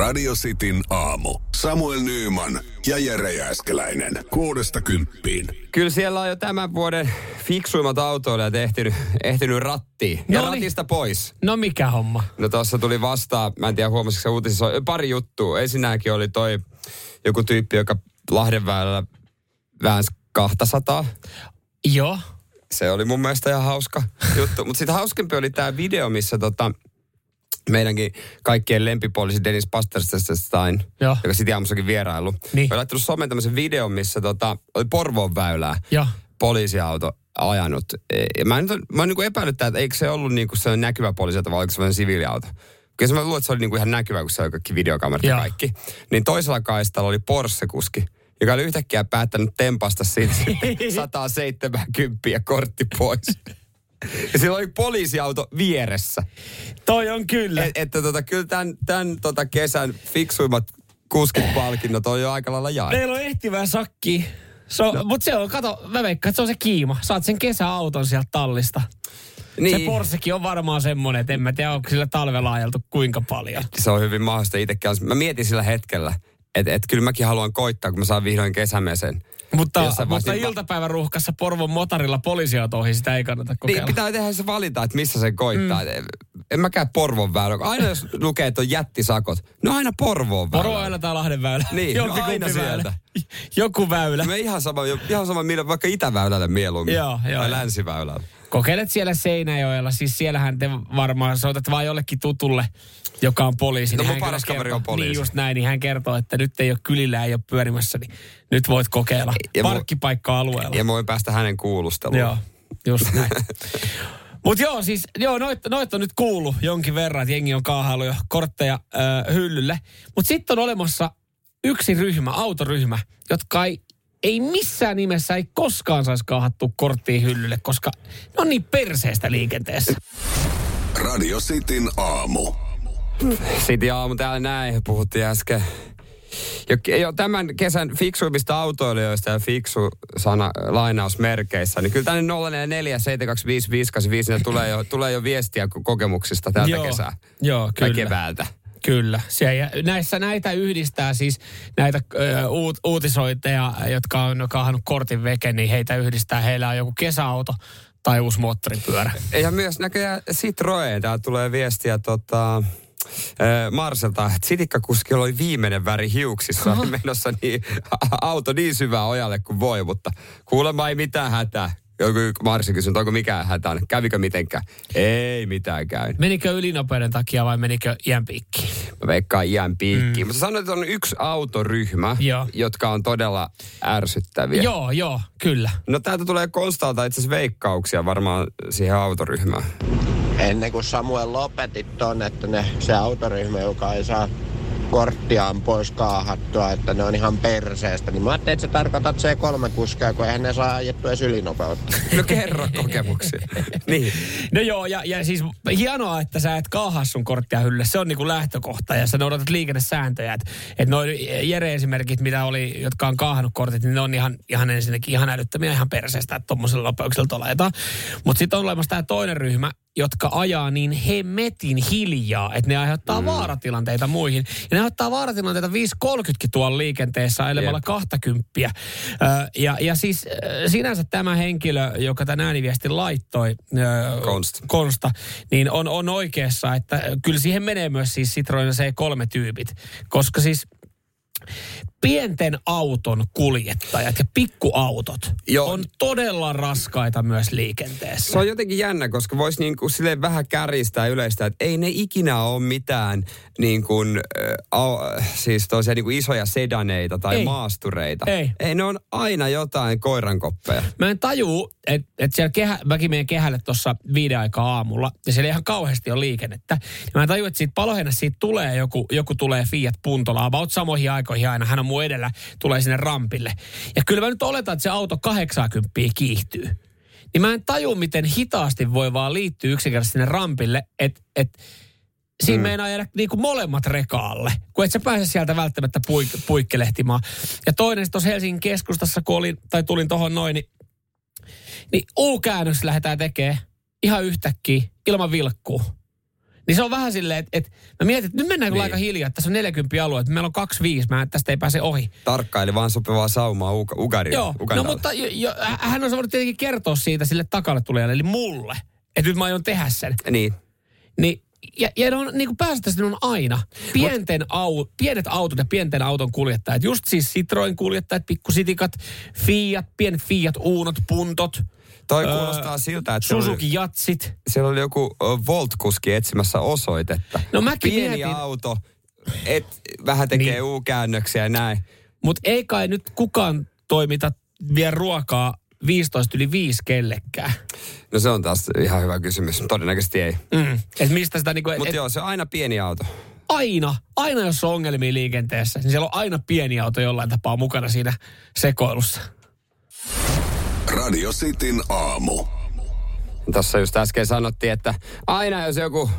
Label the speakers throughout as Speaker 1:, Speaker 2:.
Speaker 1: Radio Cityn aamu. Samuel Nyyman ja Jere Jääskeläinen. Kuudesta kymppiin.
Speaker 2: Kyllä siellä on jo tämän vuoden fiksuimmat autoilijat ehtinyt, ehtinyt rattiin. Ja
Speaker 3: Noniin.
Speaker 2: ratista pois.
Speaker 3: No mikä homma?
Speaker 2: No tuossa tuli vastaan, mä en tiedä huomasitko se uutisissa, on pari juttua. Ensinnäkin oli toi joku tyyppi, joka Lahdenväylällä väänsi 200.
Speaker 3: Joo.
Speaker 2: Se oli mun mielestä ihan hauska juttu. Mutta sitten hauskempi oli tämä video, missä tota, meidänkin kaikkien lempipoliisi Dennis Pasterstein,
Speaker 3: Joo.
Speaker 2: joka sitten aamussakin vierailu,
Speaker 3: Niin.
Speaker 2: oli laittanut someen tämmöisen videon, missä tota, oli Porvoon väylää
Speaker 3: Joo.
Speaker 2: poliisiauto ajanut. E, Ja mä, nyt, mä oon niinku epäilyttää, että eikö se ollut niinku se näkyvä poliisiauto vai oliko se siviiliauto. Kyllä mä luulen, että se oli niinku ihan näkyvä, kun se oli kaikki videokamerat ja kaikki. Niin toisella kaistalla oli Porsche-kuski, joka oli yhtäkkiä päättänyt tempasta siitä 170 ja kortti pois. Ja sillä oli poliisiauto vieressä.
Speaker 3: Toi on kyllä.
Speaker 2: Et, että tota, kyllä tämän, tämän tota kesän fiksuimmat kuskit palkinnot on jo aika lailla jaettu.
Speaker 3: Meillä on ehtivää sakki. So, no. Mutta se on, kato, mä veikkaan, että se on se kiima. Saat sen kesäauton sieltä tallista. Niin. Se Porschekin on varmaan semmoinen, että en mä tiedä, onko sillä talvella ajeltu kuinka paljon.
Speaker 2: se on hyvin mahdollista itsekin. Mä mietin sillä hetkellä, että et kyllä mäkin haluan koittaa, kun mä saan vihdoin kesämesen.
Speaker 3: Mutta, mutta
Speaker 2: niin-
Speaker 3: iltapäivän ruuhkassa Porvon motorilla poliisiauto ohi, sitä ei kannata
Speaker 2: Niin,
Speaker 3: kokeilla.
Speaker 2: pitää tehdä se valinta, että missä sen koittaa. Mm. En mäkään Porvon väylä. Aina jos lukee, että on jättisakot, no aina Porvoon väylä.
Speaker 3: Poro väylä tai Lahden väylä.
Speaker 2: Niin, no aina
Speaker 3: väylä.
Speaker 2: sieltä.
Speaker 3: Joku väylä.
Speaker 2: Me ihan sama, ihan sama millä, vaikka itäväylälle mieluummin.
Speaker 3: Joo, joo,
Speaker 2: Tai
Speaker 3: joo.
Speaker 2: länsiväylälle.
Speaker 3: Kokeilet siellä Seinäjoella, siis siellähän te varmaan soitat vaan jollekin tutulle, joka on poliisi.
Speaker 2: No
Speaker 3: niin
Speaker 2: mun
Speaker 3: hän
Speaker 2: paras kaveri on poliisi.
Speaker 3: Niin just näin, niin hän kertoo, että nyt ei ole kylillä, ei ole pyörimässä, niin nyt voit kokeilla.
Speaker 2: Ja mu-
Speaker 3: Parkkipaikka alueella.
Speaker 2: Ja voin päästä hänen kuulusteluun.
Speaker 3: Joo, just näin. Mutta joo, siis joo, noit, noit on nyt kuullut jonkin verran, että jengi on kaahailu jo kortteja ö, hyllylle. Mutta sitten on olemassa yksi ryhmä, autoryhmä, jotka ei, ei missään nimessä, ei koskaan saisi kaahattua korttiin hyllylle, koska ne on niin perseestä liikenteessä.
Speaker 1: Radio Cityn aamu.
Speaker 2: Sitten aamu täällä näin, puhuttiin äsken. Jo, jo tämän kesän fiksuimmista autoilijoista ja fiksu sana lainausmerkeissä, niin kyllä tänne 044 725 niin tulee jo, tulee jo viestiä ko- kokemuksista tältä
Speaker 3: Joo,
Speaker 2: kesää.
Speaker 3: joo,
Speaker 2: Tai
Speaker 3: kyllä.
Speaker 2: keväältä.
Speaker 3: Kyllä. Ja näissä näitä yhdistää siis näitä ö, uut, uutisointeja, jotka on kaahannut kortin veke, niin heitä yhdistää. Heillä on joku kesäauto tai uusi moottoripyörä.
Speaker 2: Ja myös näköjään Citroen, täällä tulee viestiä tota, Marselta, että sitikkakuskilla oli viimeinen väri hiuksissa menossa niin, auto niin syvää ojalle kuin voi, mutta kuulemma ei mitään hätää. Joku Marsi kysyi, onko mikään hätää, kävikö mitenkään? Ei mitään käynyt.
Speaker 3: Menikö ylinopeuden takia vai menikö iän piikkiin?
Speaker 2: Mä veikkaan iän piikkiin. Mm. Mutta sanoit, että on yksi autoryhmä,
Speaker 3: Joo.
Speaker 2: jotka on todella ärsyttäviä.
Speaker 3: Joo, joo, kyllä.
Speaker 2: No täältä tulee Konstalta itse asiassa veikkauksia varmaan siihen autoryhmään.
Speaker 4: Ennen kuin Samuel lopetit ton, että ne, se autoryhmä, joka ei saa korttiaan pois kaahattua, että ne on ihan perseestä, niin mä ajattelin, että sä tarkoitat C3-kuskeja, kun eihän ne saa ajettua edes ylinopeutta.
Speaker 2: No kerro kokemuksia. niin.
Speaker 3: No joo, ja, ja siis hienoa, että sä et kaaha sun korttia hyllylle. Se on niinku lähtökohta ja sä noudatat liikennesääntöjä. Että et noin Jere-esimerkit, mitä oli, jotka on kaahannut kortit, niin ne on ihan, ihan ensinnäkin ihan älyttömiä ihan perseestä, että tuommoisella nopeuksella tuolla. Mutta sitten on olemassa tämä toinen ryhmä, jotka ajaa niin hemmetin hiljaa, että ne aiheuttaa mm. vaaratilanteita muihin. Ja ne aiheuttaa vaaratilanteita 5.30 tuolla liikenteessä ajelemällä
Speaker 2: Jep.
Speaker 3: 20. Ö, ja, ja siis sinänsä tämä henkilö, joka tämän ääniviestin laittoi, ö,
Speaker 2: Konst.
Speaker 3: Konsta, niin on, on oikeassa, että kyllä siihen menee myös siis Citroen C3-tyypit. Koska siis pienten auton kuljettajat ja pikkuautot
Speaker 2: Joo.
Speaker 3: on todella raskaita myös liikenteessä.
Speaker 2: Se on jotenkin jännä, koska voisi niin kuin silleen vähän käristää yleistä, että ei ne ikinä ole mitään niin kuin, äh, siis tosiaan niin kuin isoja sedaneita tai
Speaker 3: Ei.
Speaker 2: maastureita.
Speaker 3: Ei.
Speaker 2: ei. ne on aina jotain koirankoppeja.
Speaker 3: Mä en tajuu, että et siellä kehä, mäkin menen kehälle tuossa viiden aikaa aamulla, ja siellä ihan kauheasti on liikennettä. Ja mä en tajuu, että siitä palohennä siitä tulee joku, joku tulee Fiat Puntola, about samoihin aikoihin aina, hän on mun edellä, tulee sinne rampille. Ja kyllä mä nyt oletan, että se auto 80 kiihtyy. Niin mä en taju, miten hitaasti voi vaan liittyä yksinkertaisesti sinne rampille, että et, siinä mm. meinaa jäädä niin kuin molemmat rekaalle, kun et sä pääse sieltä välttämättä puik- puikkelehtimaan. Ja toinen tuossa Helsingin keskustassa, kun olin, tai tulin tuohon noin, niin, niin U-käännös lähdetään tekemään ihan yhtäkkiä ilman vilkkuu. Niin se on vähän silleen, että, että mä mietin, että nyt mennään
Speaker 2: Niin.
Speaker 3: aika hiljaa, että tässä on 40 alue, että meillä on 25, mä tästä ei pääse ohi.
Speaker 2: Tarkkaili vaan sopivaa saumaa Uga, Ugaria.
Speaker 3: Joo, no
Speaker 2: Ugandalle.
Speaker 3: mutta jo, jo, hän on voinut tietenkin kertoa siitä sille takalle tulijalle, eli mulle, että nyt mä aion tehdä sen.
Speaker 2: Niin.
Speaker 3: Niin, ja, ja ne on, niin kuin päästä on aina pienten au, pienet autot ja pienten auton kuljettajat. Just siis Citroen kuljettajat, pikkusitikat, Fiat, pienet Fiat, Uunot, Puntot,
Speaker 2: Toi
Speaker 3: Öö,
Speaker 2: kuulostaa siltä, että
Speaker 3: Suzuki Jatsit.
Speaker 2: siellä oli joku Volt-kuski etsimässä osoitetta.
Speaker 3: No mäkin
Speaker 2: Pieni
Speaker 3: mietin.
Speaker 2: auto, et vähän tekee
Speaker 3: Niin.
Speaker 2: U-käännöksiä ja näin.
Speaker 3: Mutta ei kai nyt kukaan toimita vie ruokaa 15 yli 5 kellekään.
Speaker 2: No se on taas ihan hyvä kysymys. Todennäköisesti ei.
Speaker 3: Mm. Et mistä sitä niinku,
Speaker 2: Mutta joo, se on aina pieni auto.
Speaker 3: aina, aina jos on ongelmia liikenteessä, niin siellä on aina pieni auto jollain tapaa mukana siinä sekoilussa.
Speaker 1: Radio Cityn aamu.
Speaker 2: Tuossa just äsken sanottiin, että aina jos joku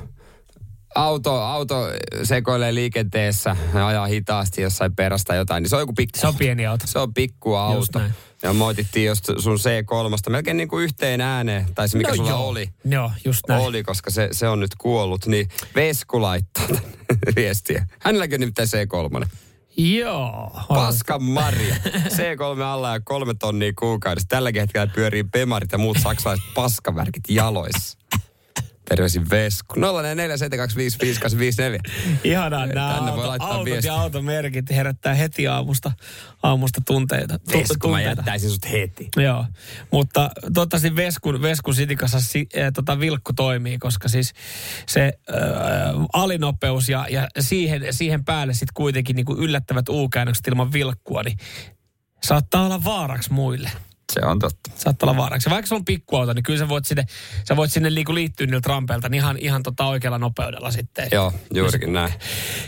Speaker 2: auto, auto sekoilee liikenteessä ja ajaa hitaasti jossain perästä jotain, niin se on joku pikku
Speaker 3: Se on pieni auto.
Speaker 2: Se on pikku auto. Ja moitittiin just sun C3, melkein niin kuin yhteen ääneen, tai se mikä
Speaker 3: No
Speaker 2: sulla
Speaker 3: joo.
Speaker 2: oli.
Speaker 3: Joo, just näin.
Speaker 2: Oli, koska se, se on nyt kuollut. Niin Vesku laittaa viestiä. Hänelläkin on nimittäin C3.
Speaker 3: Joo.
Speaker 2: Paskan Maria. C3 alla ja kolme tonnia kuukaudessa. Tälläkin hetkellä pyörii pemarit ja muut saksalaiset paskavärkit jaloissa. Terveisin Vesku. 04725554.
Speaker 3: Ihanaa, nämä
Speaker 2: Tänne voi
Speaker 3: auto,
Speaker 2: laittaa
Speaker 3: autot
Speaker 2: viestiä.
Speaker 3: ja automerkit herättää heti aamusta, aamusta tunteita. tu-
Speaker 2: Vesku, mä
Speaker 3: tunteita.
Speaker 2: jättäisin sut heti.
Speaker 3: Joo, mutta toivottavasti Veskun, Veskun sitikassa si, äh, tota vilkku toimii, koska siis se äh, alinopeus ja, ja siihen, siihen päälle sitten kuitenkin niinku yllättävät U-käännökset ilman vilkkua, niin saattaa olla vaaraksi muille.
Speaker 2: Se on totta.
Speaker 3: Saattaa olla vaaraksi. Vaikka se on pikkuauto, niin kyllä sä voit sinne, sä voit sinne niinku liittyä niiltä rampeilta niin ihan, ihan tota oikealla nopeudella sitten.
Speaker 2: Joo, juurikin näin.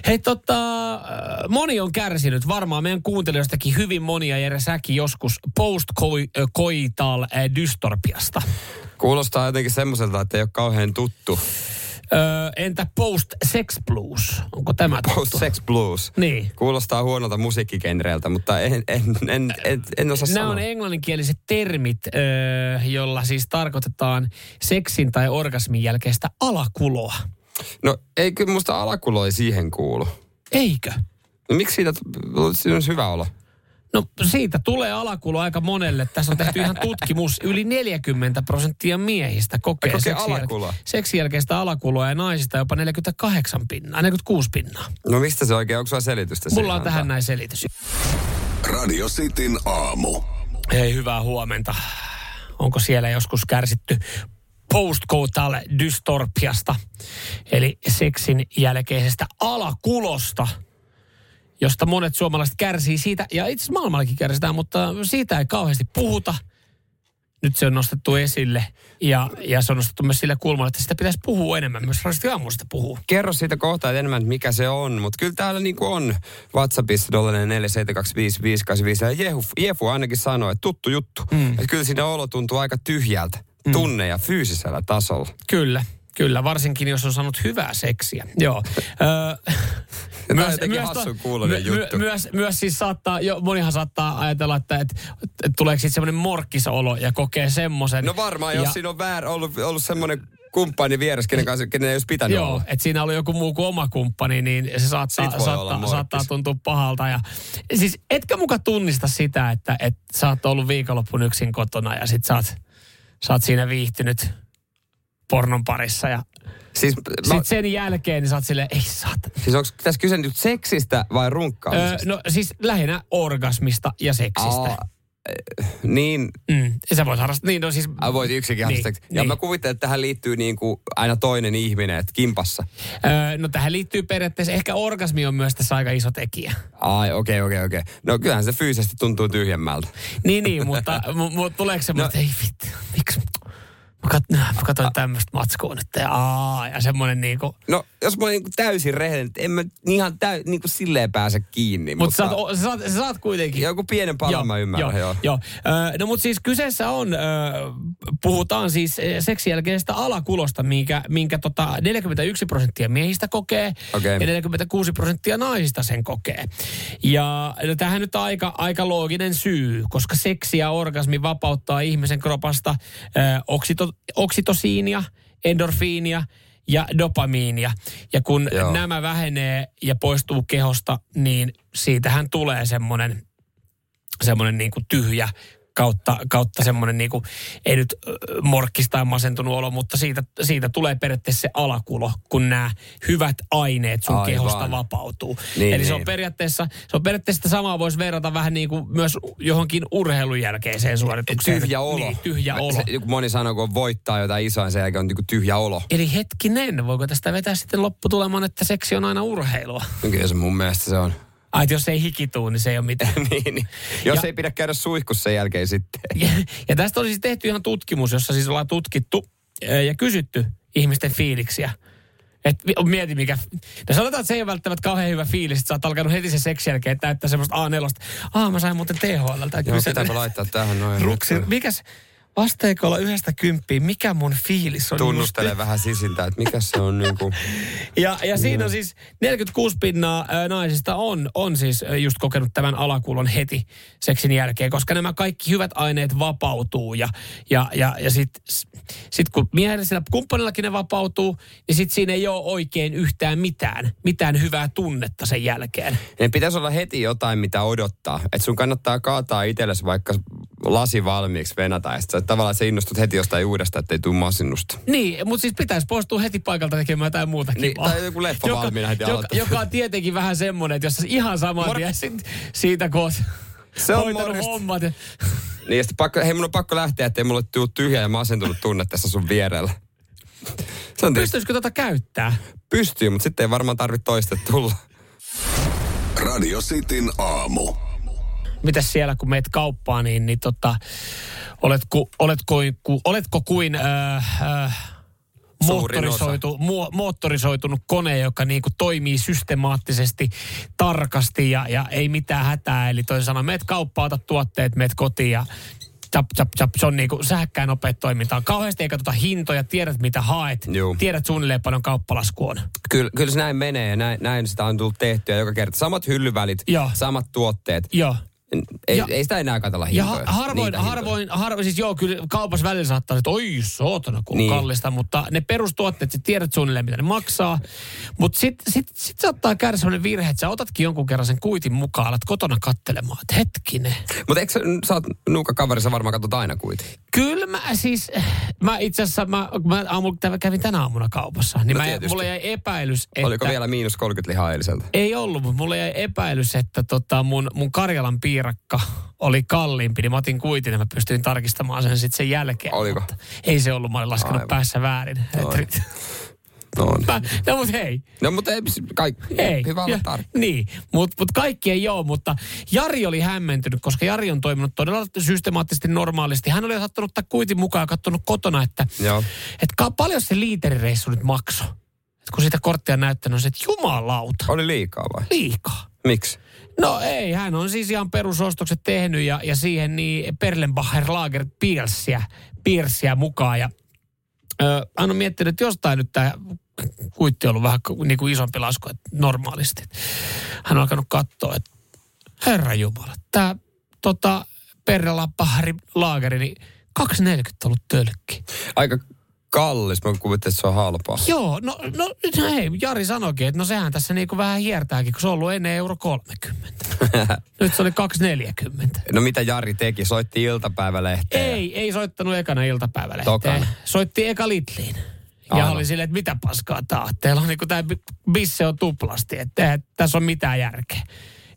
Speaker 3: Hei tota, äh, moni on kärsinyt, varmaan meidän kuuntelijoistakin hyvin monia Jere Säki joskus post-koital dystorpiasta.
Speaker 2: Kuulostaa jotenkin semmoiselta, että ei ole kauhean tuttu.
Speaker 3: Öö, entä post-sex blues? Onko tämä tuttu?
Speaker 2: Post Sex Blues.
Speaker 3: Niin.
Speaker 2: Kuulostaa huonolta musiikkigenreiltä, mutta en, en, en, en, en osaa
Speaker 3: Nämä
Speaker 2: sanoa.
Speaker 3: on englanninkieliset termit, öö, jolla siis tarkoitetaan seksin tai orgasmin jälkeistä alakuloa.
Speaker 2: No ei kyllä musta alakulo ei siihen kuulu.
Speaker 3: Eikö?
Speaker 2: No miksi siitä, olisi hyvä olla?
Speaker 3: No siitä tulee alakulo aika monelle. Tässä on tehty ihan tutkimus. Yli 40 prosenttia miehistä kokee,
Speaker 2: Kokee
Speaker 3: seksin jäl-
Speaker 2: alakuloa?
Speaker 3: seksin jälkeistä alakuloa ja naisista jopa 48 pinnaa, 46 pinnaa.
Speaker 2: No mistä se oikein, onko sulla selitystä
Speaker 3: Mulla
Speaker 2: siihen
Speaker 3: on
Speaker 2: antaa?
Speaker 3: tähän näin selitys.
Speaker 1: Radio Cityn aamu.
Speaker 3: Hei, hyvää huomenta. Onko siellä joskus kärsitty postcoital dystorpiasta, eli seksin jälkeisestä alakulosta, josta monet suomalaiset kärsii siitä, ja itse asiassa maailmallakin kärsitään, mutta siitä ei kauheasti puhuta. Nyt se on nostettu esille, ja, ja se on nostettu myös sillä kulmalla, että sitä pitäisi puhua enemmän. Myös Rasti aamusta puhuu.
Speaker 2: Kerro siitä kohtaa enemmän, että mikä se on. Mutta kyllä täällä niinku on WhatsAppissa 4725585. Ja Jefu, Jefu ainakin sanoi, että tuttu juttu. Mm. Että kyllä siinä olo tuntuu aika tyhjältä. Mm. Tunne- ja fyysisellä tasolla.
Speaker 3: Kyllä, kyllä, varsinkin jos on saanut hyvää seksiä. Joo.
Speaker 2: On jotenkin hassun kuuloinen juttu.
Speaker 3: myös, myös siis saattaa, jo, monihan saattaa ajatella, että et, et tuleeko siitä semmoinen morkkisolo ja kokee semmoisen.
Speaker 2: No varmaan, jos
Speaker 3: ja,
Speaker 2: siinä on väär, ollut, ollut semmoinen kumppani vieressä, kenen kanssa, kenen ei olisi pitänyt
Speaker 3: Joo,
Speaker 2: olla.
Speaker 3: että siinä oli joku muu kuin oma kumppani, niin se saattaa, saattaa, saattaa tuntua pahalta. Ja, siis etkö muka tunnista sitä, että et sä oot ollut viikonloppun yksin kotona ja sit sä oot, sä oot siinä viihtynyt pornon parissa ja
Speaker 2: Siis, mä,
Speaker 3: Sitten sen jälkeen niin sä oot silleen, ei saatana.
Speaker 2: siis onko tässä kyse nyt seksistä vai
Speaker 3: Öö,
Speaker 2: runkkaamisesta?
Speaker 3: no siis lähinnä orgasmista ja seksistä.
Speaker 2: Aa, eh, niin,
Speaker 3: Mm. Ja sä voit harrastaa, niin no siis...
Speaker 2: Äh, voit yksikin
Speaker 3: Niin,
Speaker 2: niin, Ja
Speaker 3: niin.
Speaker 2: mä kuvittelen, että tähän liittyy niin kuin aina toinen ihminen, että kimpassa.
Speaker 3: Öö, no tähän liittyy periaatteessa, ehkä orgasmi on myös tässä aika iso tekijä.
Speaker 2: Ai, okei, okay, okei, okay, okei. Okay. No kyllähän se fyysisesti tuntuu tyhjemmältä.
Speaker 3: Niin, niin, mutta mu, mu, tuleeko semmoinen, no. ei vittu, miksi? Mä, kat, mä katsoin tämmöistä matskua nyt ja aa, ja semmoinen niinku.
Speaker 2: No, jos mä olen niin täysin rehellinen, en mä ihan täy, niin kuin silleen pääse kiinni.
Speaker 3: Mutta sä, saat, sä, saat, sä saat kuitenkin.
Speaker 2: Joku pienen palan mä ymmärrän, joo.
Speaker 3: joo. joo. Ö, no mutta siis kyseessä on, ö, puhutaan siis eh, seksin jälkeisestä alakulosta, minkä, minkä tota 41 prosenttia miehistä kokee
Speaker 2: Okei.
Speaker 3: ja 46 prosenttia naisista sen kokee. Ja no, tähän nyt on aika, aika looginen syy, koska seksi ja orgasmi vapauttaa ihmisen kropasta ö, oksito, oksitosiinia, endorfiinia ja dopamiinia. Ja kun
Speaker 2: Joo.
Speaker 3: nämä vähenee ja poistuu kehosta, niin siitähän tulee semmoinen semmoinen niin kuin tyhjä kautta, kautta semmoinen niin kuin, ei nyt ö, morkkis tai masentunut olo, mutta siitä, siitä tulee periaatteessa se alakulo, kun nämä hyvät aineet sun
Speaker 2: Aivan.
Speaker 3: kehosta vapautuu.
Speaker 2: Niin,
Speaker 3: Eli se on
Speaker 2: niin.
Speaker 3: periaatteessa, se on periaatteessa sitä samaa voisi verrata vähän niin kuin myös johonkin urheilun jälkeiseen suoritukseen.
Speaker 2: Tyhjä olo.
Speaker 3: Niin, tyhjä olo.
Speaker 2: Se, moni sanoo, kun voittaa jotain isoa, sen jälkeen on niinku tyhjä olo.
Speaker 3: Eli hetkinen, voiko tästä vetää sitten lopputuleman, että seksi on aina urheilua?
Speaker 2: No Kyllä se mun mielestä se on.
Speaker 3: Ai, että jos ei hiki tuu, niin se ei ole mitään.
Speaker 2: niin, niin. Jos
Speaker 3: Ja-
Speaker 2: ei pidä käydä suihkussa sen jälkeen sitten.
Speaker 3: Ja, ja tästä on siis tehty ihan tutkimus, jossa siis ollaan tutkittu ja kysytty ihmisten fiiliksiä. Et mi- mieti mikä... No sanotaan, että se ei ole välttämättä kauhean hyvä fiilis, että sä oot alkanut heti sen seksi jälkeen täyttää semmoista A4. Aa, mä sain muuten THLltä.
Speaker 2: Joo, pitääpä laittaa tähän noin.
Speaker 3: Ruksi, mikäs asteikolla yhdestä kymppiin, mikä mun fiilis on
Speaker 2: Tunnustelee
Speaker 3: just
Speaker 2: vähän sisintä, että mikä se on niinku...
Speaker 3: Ja, ja siinä on siis 46 pinnaa naisista on, on siis just kokenut tämän alakulon heti seksin jälkeen, koska nämä kaikki hyvät aineet vapautuu ja, ja, ja, ja sitten sit kun miehellä sillä kumppanillakin ne vapautuu, niin sitten siinä ei ole oikein yhtään mitään, mitään hyvää tunnetta sen jälkeen.
Speaker 2: Ne pitäisi olla heti jotain, mitä odottaa. Että sun kannattaa kaataa itsellesi vaikka lasi valmiiksi venata. Ja sä tavallaan sä innostut heti jostain uudesta, ettei tule masennusta.
Speaker 3: Niin, mutta siis pitäisi poistua heti paikalta tekemään jotain muuta
Speaker 2: Niin, tai joku leffa
Speaker 3: joka,
Speaker 2: valmiina heti
Speaker 3: joka,
Speaker 2: aloittaa.
Speaker 3: joka on tietenkin vähän semmoinen, että jos sä ihan saman
Speaker 2: Mor-
Speaker 3: tien sit, siitä, kun oot
Speaker 2: Se on
Speaker 3: hommat. ja-
Speaker 2: Niin ja sit pakko, hei mun on pakko lähteä, ettei mulle tule tyhjä ja masentunut tunne tässä sun vierellä. Se on
Speaker 3: Pystyisikö tota käyttää?
Speaker 2: pystyy, mutta sitten ei varmaan tarvitse toista tulla.
Speaker 1: Radio Cityn aamu.
Speaker 3: Mitäs siellä, kun meet kauppaan, niin, niin tota, oletko, oletko, ku, oletko kuin äh, äh, moottorisoitu, mu, moottorisoitunut kone, joka niinku toimii systemaattisesti, tarkasti ja, ja ei mitään hätää. Eli toisin sanoen, meet kauppaan, otat tuotteet, meet kotiin ja chap, chap, chap, se on niinku sähkkää nopeat toimintaa. Kauheasti ei katsota hintoja, tiedät mitä haet,
Speaker 2: Juu.
Speaker 3: tiedät suunnilleen paljon kauppalasku on.
Speaker 2: Kyllä, kyllä se näin menee ja näin, näin sitä on tullut tehtyä joka kerta. Samat hyllyvälit,
Speaker 3: Joo.
Speaker 2: samat tuotteet.
Speaker 3: Joo.
Speaker 2: Ei,
Speaker 3: Ja-
Speaker 2: ei sitä enää katsella
Speaker 3: Ja
Speaker 2: hintoja.
Speaker 3: ha- harvoin,
Speaker 2: niitä hintoja.
Speaker 3: harvoin, harvoin, siis joo, kyllä kaupassa välillä saattaa, että oi sootana, kun
Speaker 2: Niin.
Speaker 3: kallista, mutta ne perustuotteet, sä tiedät suunnilleen, mitä ne maksaa. Mutta sitten sit, sit saattaa käydä sellainen virhe, että sä otatkin jonkun kerran sen kuitin mukaan, alat kotona kattelemaan, että hetkinen.
Speaker 2: Mutta eikö sä, sä oot nuuka kaveri, sä varmaan katsot aina kuitenkin.
Speaker 3: Kyllä mä siis, mä itse asiassa, mä, mä aamulla kävin tänä aamuna kaupassa, niin
Speaker 2: No
Speaker 3: mä,
Speaker 2: tietysti.
Speaker 3: mulle jäi epäilys, että...
Speaker 2: Oliko vielä miinus 30 lihaa eiliseltä?
Speaker 3: Ei ollut, mutta mulle jäi epäilys, että tota mun, mun Karjalan piirakka oli kalliimpi, niin mä otin kuitin ja mä pystyin tarkistamaan sen sitten sen jälkeen.
Speaker 2: Oliko?
Speaker 3: Mutta ei se ollut, mä olin laskenut
Speaker 2: Aivan.
Speaker 3: päässä väärin. Et-
Speaker 2: No.
Speaker 3: Mä- no mutta hei,
Speaker 2: no mutta ei, kaikki,
Speaker 3: ei.
Speaker 2: hyvä olla
Speaker 3: Ja-
Speaker 2: tarkka.
Speaker 3: Niin, mutta mut kaikki ei ole, mutta Jari oli hämmentynyt, koska Jari on toiminut todella systemaattisesti normaalisti. Hän oli saattanut ottaa kuitin mukaan ja katsonut kotona, että, että ka- paljon se liiterireissu nyt maksoi. Et kun sitä korttia näyttänyt, on se, että jumalauta,
Speaker 2: Oli liikaa vai?
Speaker 3: liikaa.
Speaker 2: Miksi?
Speaker 3: No ei, hän on siis ihan perusostokset tehnyt ja, ja siihen niin Perlenbacher Lager Piersiä, Piersiä mukaan. Ja, ö, hän on miettinyt, että jostain nyt tämä kuitti on ollut vähän niin kuin isompi lasku että normaalisti. Hän on alkanut katsoa, että herra Jumala, tämä tota, Perlenbacher Lageri, niin 240 ollut tölkki.
Speaker 2: Aika kallis, mä kuvittelin, että se on halpaa.
Speaker 3: Joo, no, no, no hei, Jari sanoikin, että no sehän tässä niinku vähän hiertääkin, kun se on ollut ennen euro 30. Nyt se oli 240.
Speaker 2: No mitä Jari teki? Soitti iltapäivälehteen.
Speaker 3: Ei, ei soittanut ekana iltapäivälehteen.
Speaker 2: Tokana.
Speaker 3: Soitti eka Lidliin. Ja
Speaker 2: Aivan.
Speaker 3: oli silleen, että mitä paskaa tää on. Teillä on niinku tää bisse on tuplasti, että eihän tässä on mitään järkeä.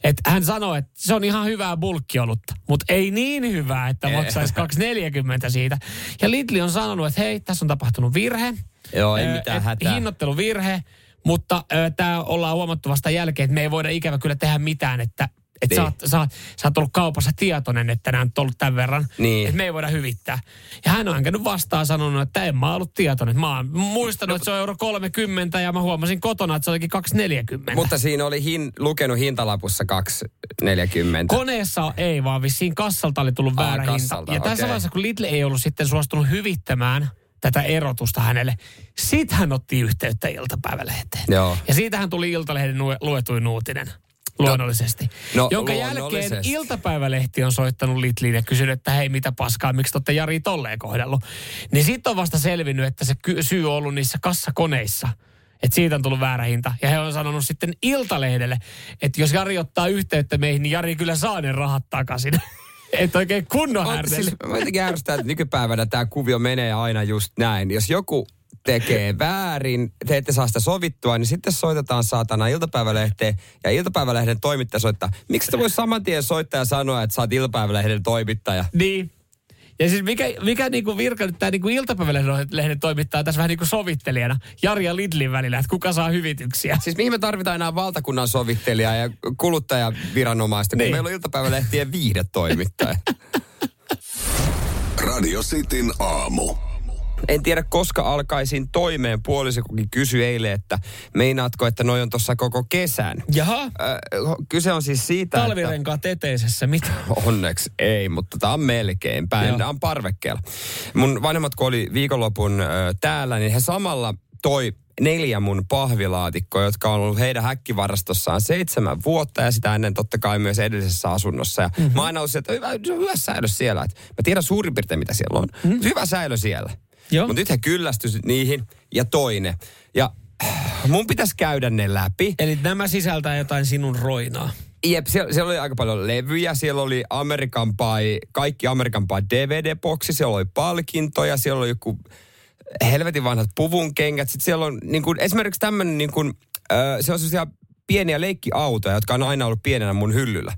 Speaker 3: Et hän sanoi, että se on ihan hyvää bulkkiolutta, mutta ei niin hyvää, että maksaisi 2,40 siitä. Ja Lidli on sanonut, että hei, tässä on tapahtunut virhe.
Speaker 2: Joo, ei
Speaker 3: Ö,
Speaker 2: mitään
Speaker 3: et
Speaker 2: hätää.
Speaker 3: Hinnoitteluvirhe, mutta tämä ollaan huomattu vasta jälkeen, että me ei voida ikävä kyllä tehdä mitään, että et
Speaker 2: Niin.
Speaker 3: sä, oot, sä, oot, sä oot ollut kaupassa tietoinen, että nämä on ollut tämän verran.
Speaker 2: Niin.
Speaker 3: Että me ei voida hyvittää. Ja hän on käynyt vastaan sanonut, että en mä ollut tietoinen. Mä oon muistanut, että se on euro 30 ja mä huomasin kotona, että se olikin 2,40.
Speaker 2: Mutta siinä oli hin, lukenut hintalapussa 2,40.
Speaker 3: Koneessa ei, vaan vissiin kassalta oli tullut
Speaker 2: Aa,
Speaker 3: väärä
Speaker 2: kassalta,
Speaker 3: hinta. Ja tässä
Speaker 2: okei.
Speaker 3: vaiheessa, kun Lidl ei ollut sitten suostunut hyvittämään tätä erotusta hänelle, sit hän otti yhteyttä iltapäivälehteen.
Speaker 2: Joo.
Speaker 3: Ja siitähän tuli Iltalehden luetuin uutinen. Luonnollisesti.
Speaker 2: no,
Speaker 3: jonka
Speaker 2: luonnollisesti.
Speaker 3: jälkeen iltapäivälehti on soittanut Litliin ja kysynyt, että hei mitä paskaa, miksi te olette Jari tolleen kohdellut. Niin sitten on vasta selvinnyt, että se syy on ollut niissä kassakoneissa. Että siitä on tullut väärä hinta. Ja he on sanonut sitten Iltalehdelle, että jos Jari ottaa yhteyttä meihin, niin Jari kyllä saa ne rahat takaisin. että oikein kunnon
Speaker 2: siis, mä jotenkin ärsyttää, että nykypäivänä tämä kuvio menee aina just näin. Jos joku tekee väärin, te ette saa sitä sovittua, niin sitten soitetaan saatana iltapäivälehteen ja iltapäivälehden toimittaja soittaa. Miksi te voi saman tien soittaa ja sanoa, että sä oot iltapäivälehden toimittaja?
Speaker 3: Niin. Ja siis mikä, mikä niinku virka nyt tämä niinku iltapäivälehden toimittaa tässä vähän niin kuin sovittelijana Jari ja Lidlin välillä, että kuka saa hyvityksiä.
Speaker 2: Siis mihin me tarvitaan enää valtakunnan sovittelijaa ja kuluttajaviranomaista, kun
Speaker 3: Niin.
Speaker 2: meillä on iltapäivälehtien viihdetoimittaja.
Speaker 1: Radio Cityn aamu.
Speaker 2: En tiedä, koska alkaisin toimeen. Puolisokokin kysyi eilen, että meinaatko, että noi on tuossa koko kesän.
Speaker 3: Jaha.
Speaker 2: Ö, kyse on siis siitä, että...
Speaker 3: Talvirenkaat eteisessä, mitä?
Speaker 2: Onneksi ei, mutta tämä on melkein päin. Tämä on parvekkeella. Mun vanhemmat, kun oli viikonlopun ö, täällä, niin he samalla toi neljä mun pahvilaatikkoa, jotka on ollut heidän häkkivarastossaan seitsemän vuotta ja sitä ennen totta kai myös edellisessä asunnossa. Ja mm-hmm. mä aina olisin, että hyvä, hyvä säilö siellä. Et mä tiedän suurin piirtein, mitä siellä on. Mm-hmm. Hyvä säilö siellä. Mutta nyt he kyllästyi niihin ja toinen. Ja äh, mun pitäisi käydä ne läpi.
Speaker 3: Eli nämä sisältää jotain sinun roinaa.
Speaker 2: Jep, siellä, siellä oli aika paljon levyjä, siellä oli American Pie, kaikki American Pie DVD-boksi, siellä oli palkintoja, siellä oli joku helvetin vanhat puvun kengät. Sitten siellä on niin kuin, esimerkiksi tämmöinen, niin kuin, äh, se on sellaisia pieniä leikkiautoja, jotka on aina ollut pienenä mun hyllyllä.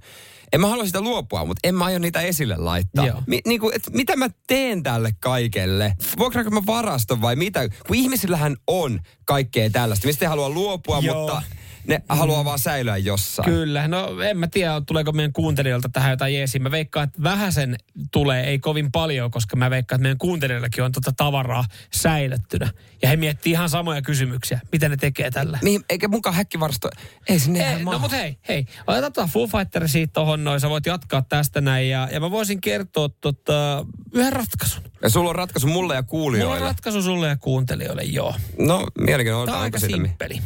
Speaker 2: En mä halua sitä luopua, mutta en mä aio niitä esille laittaa.
Speaker 3: Joo.
Speaker 2: Mi, niin kuin, et mitä mä teen tälle kaikelle? Vuokraanko mä varaston vai mitä? Kun ihmisillähän on kaikkea tällaista, mistä ei halua luopua,
Speaker 3: Joo.
Speaker 2: mutta ne haluaa vaan säilyä jossain.
Speaker 3: Kyllä, no en mä tiedä, tuleeko meidän kuuntelijoilta tähän jotain jeesiä. Mä veikkaan, että vähäsen tulee, ei kovin paljon, koska mä veikkaan, että meidän kuuntelijoillakin on tota tavaraa säilyttynä. Ja he miettii ihan samoja kysymyksiä. Mitä ne tekee tällä?
Speaker 2: Mihin, eikä mukaan häkkivarasto, ei sinne
Speaker 3: Ei,
Speaker 2: ihan
Speaker 3: no mutta hei, hei, otetaan tuo Foo Fighter siitä tohon noin, sä voit jatkaa tästä näin. Ja, ja mä voisin kertoa tota, yhden ratkaisun.
Speaker 2: Ja sulla on ratkaisu mulle ja
Speaker 3: Mulla on
Speaker 2: kuulijoille.
Speaker 3: ratkaisu sulle ja kuuntelijoille, joo.
Speaker 2: no, mielenkiintoista.
Speaker 3: Tämä on aika
Speaker 2: onko siitä
Speaker 3: simppeli.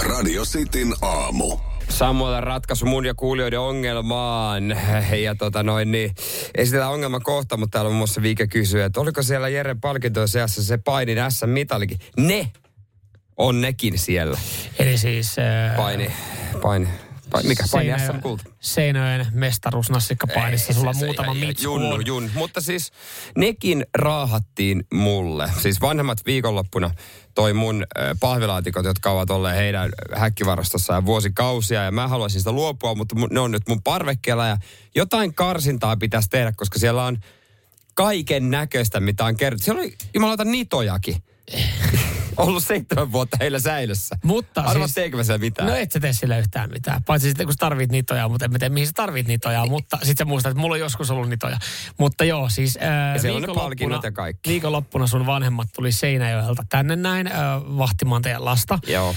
Speaker 1: Radio Cityn aamu.
Speaker 2: Samuel ratkaisu mun ja kuulijoiden ongelmaan. Ja tota noin, niin esitellään ongelma kohta, mutta täällä on muun muassa Viike kysyy, että oliko siellä Jere palkintojen seassa se painin S-mitalikin. Ne on nekin siellä.
Speaker 3: Eli siis... Äh,
Speaker 2: paini, paini mikä paini
Speaker 3: Seinäjoen-
Speaker 2: SM-kulta?
Speaker 3: Seinäjoen mestaruus nassikkapainissa. Sulla
Speaker 2: Se- se-
Speaker 3: muutama
Speaker 2: ja
Speaker 3: mitsku
Speaker 2: Junnu, jun. Mutta siis nekin raahattiin mulle. Siis vanhemmat viikonloppuna toi mun pahvilaatikot, jotka ovat olleet heidän häkkivarastossa ja vuosikausia. Ja mä haluaisin sitä luopua, mutta ne on nyt mun parvekkeella. Ja jotain karsintaa pitäisi tehdä, koska siellä on kaiken näköistä, mitä on kerrottu. Siellä oli jumalauta nitojakin. Ollut seitsemän vuotta heillä säilössä.
Speaker 3: Mutta
Speaker 2: Arvaa,
Speaker 3: siis-
Speaker 2: teekö mitään?
Speaker 3: No et sä tee sillä yhtään mitään. Paitsi sitten kun tarvit nitoja, mutta en mä tiedä mihin sä tarvit nitoja. Mutta sit sä muistat, että mulla on joskus ollut nitoja. Mutta joo, siis ää,
Speaker 2: Ja
Speaker 3: viikonloppuna-
Speaker 2: ja kaikki.
Speaker 3: Viikonloppuna sun vanhemmat tuli Seinäjoelta tänne näin ää, vahtimaan teidän lasta.
Speaker 2: Joo.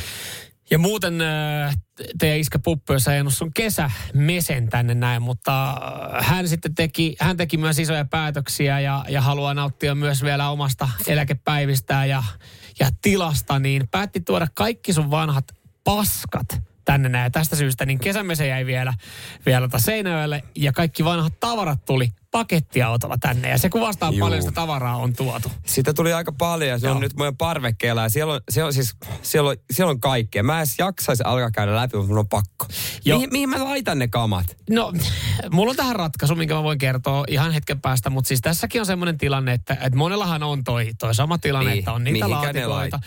Speaker 3: Ja muuten äh, teidän iskä Puppu, jos ajanut sun kesämesen tänne näin, mutta äh, hän sitten teki, hän teki myös isoja päätöksiä ja, ja haluaa nauttia myös vielä omasta eläkepäivistään ja, ja tilasta, niin päätti tuoda kaikki sun vanhat paskat tänne näin. Ja tästä syystä niin kesämese jäi vielä, vielä tota Seinäjoelle ja kaikki vanhat tavarat tuli pakettiautolla tänne. Ja se kuvastaa
Speaker 2: Juu.
Speaker 3: paljon sitä tavaraa on tuotu.
Speaker 2: Sitä tuli aika paljon ja se
Speaker 3: Joo.
Speaker 2: on nyt meidän parvekkeella ja siellä on, siellä on siis, siellä on, siellä on kaikkea. Mä en jaksaisi alkaa käydä läpi, mutta mun on pakko. Mihin, mihin mä laitan ne kamat?
Speaker 3: No, mulla on tähän ratkaisu, minkä mä voin kertoa ihan hetken päästä, mutta siis tässäkin on semmoinen tilanne, että, että monellahan on toi, toi sama tilanne,
Speaker 2: Niin,
Speaker 3: että on niitä laatikoita.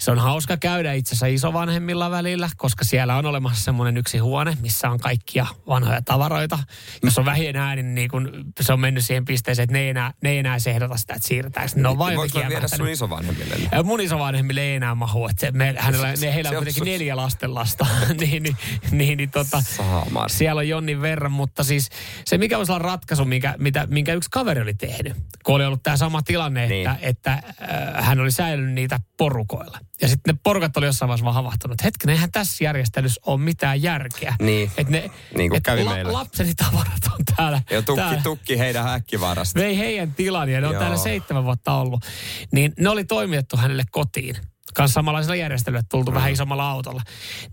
Speaker 3: Se on hauska käydä itse asiassa isovanhemmilla välillä, koska siellä on olemassa semmoinen yksi huone, missä on kaikkia vanhoja tavaroita. Jos on vähien ääni, niin kun se on mennyt siihen pisteeseen, että ne ei enää, ne ei enää sehdota sitä, että siirretäänkö. Ne on jotenkin
Speaker 2: mä viedä sun isovanhemmille?
Speaker 3: Mun isovanhemmille ei enää mahu, että se, me, hänellä, ne, heillä on
Speaker 2: Se on
Speaker 3: kuitenkin neljä lastenlasta, niin, niin, niin, niin tota,
Speaker 2: Saamari.
Speaker 3: siellä on jonnin verran, mutta siis se mikä voisi olla ratkaisu, minkä, mitä, minkä yksi kaveri oli tehnyt, kun oli ollut tämä sama tilanne, että,
Speaker 2: Niin.
Speaker 3: että äh, hän oli säilynyt niitä porukoilla. Ja sitten ne porukat oli jossain vaiheessa vaan havahtunut, että hetkinen, eihän tässä järjestelyssä ole mitään järkeä.
Speaker 2: Niin.
Speaker 3: Että ne,
Speaker 2: Niin kuin
Speaker 3: että
Speaker 2: kävi meillä.
Speaker 3: lapseni tavarat on täällä.
Speaker 2: Ja tukki,
Speaker 3: täällä
Speaker 2: tukki heidän häkkivarasta.
Speaker 3: vei heidän tilan ja ne on
Speaker 2: Joo.
Speaker 3: täällä seitsemän vuotta ollut. Niin ne oli toimitettu hänelle kotiin. kanssa samanlaisella järjestelyllä, tultu mm. vähän isommalla autolla.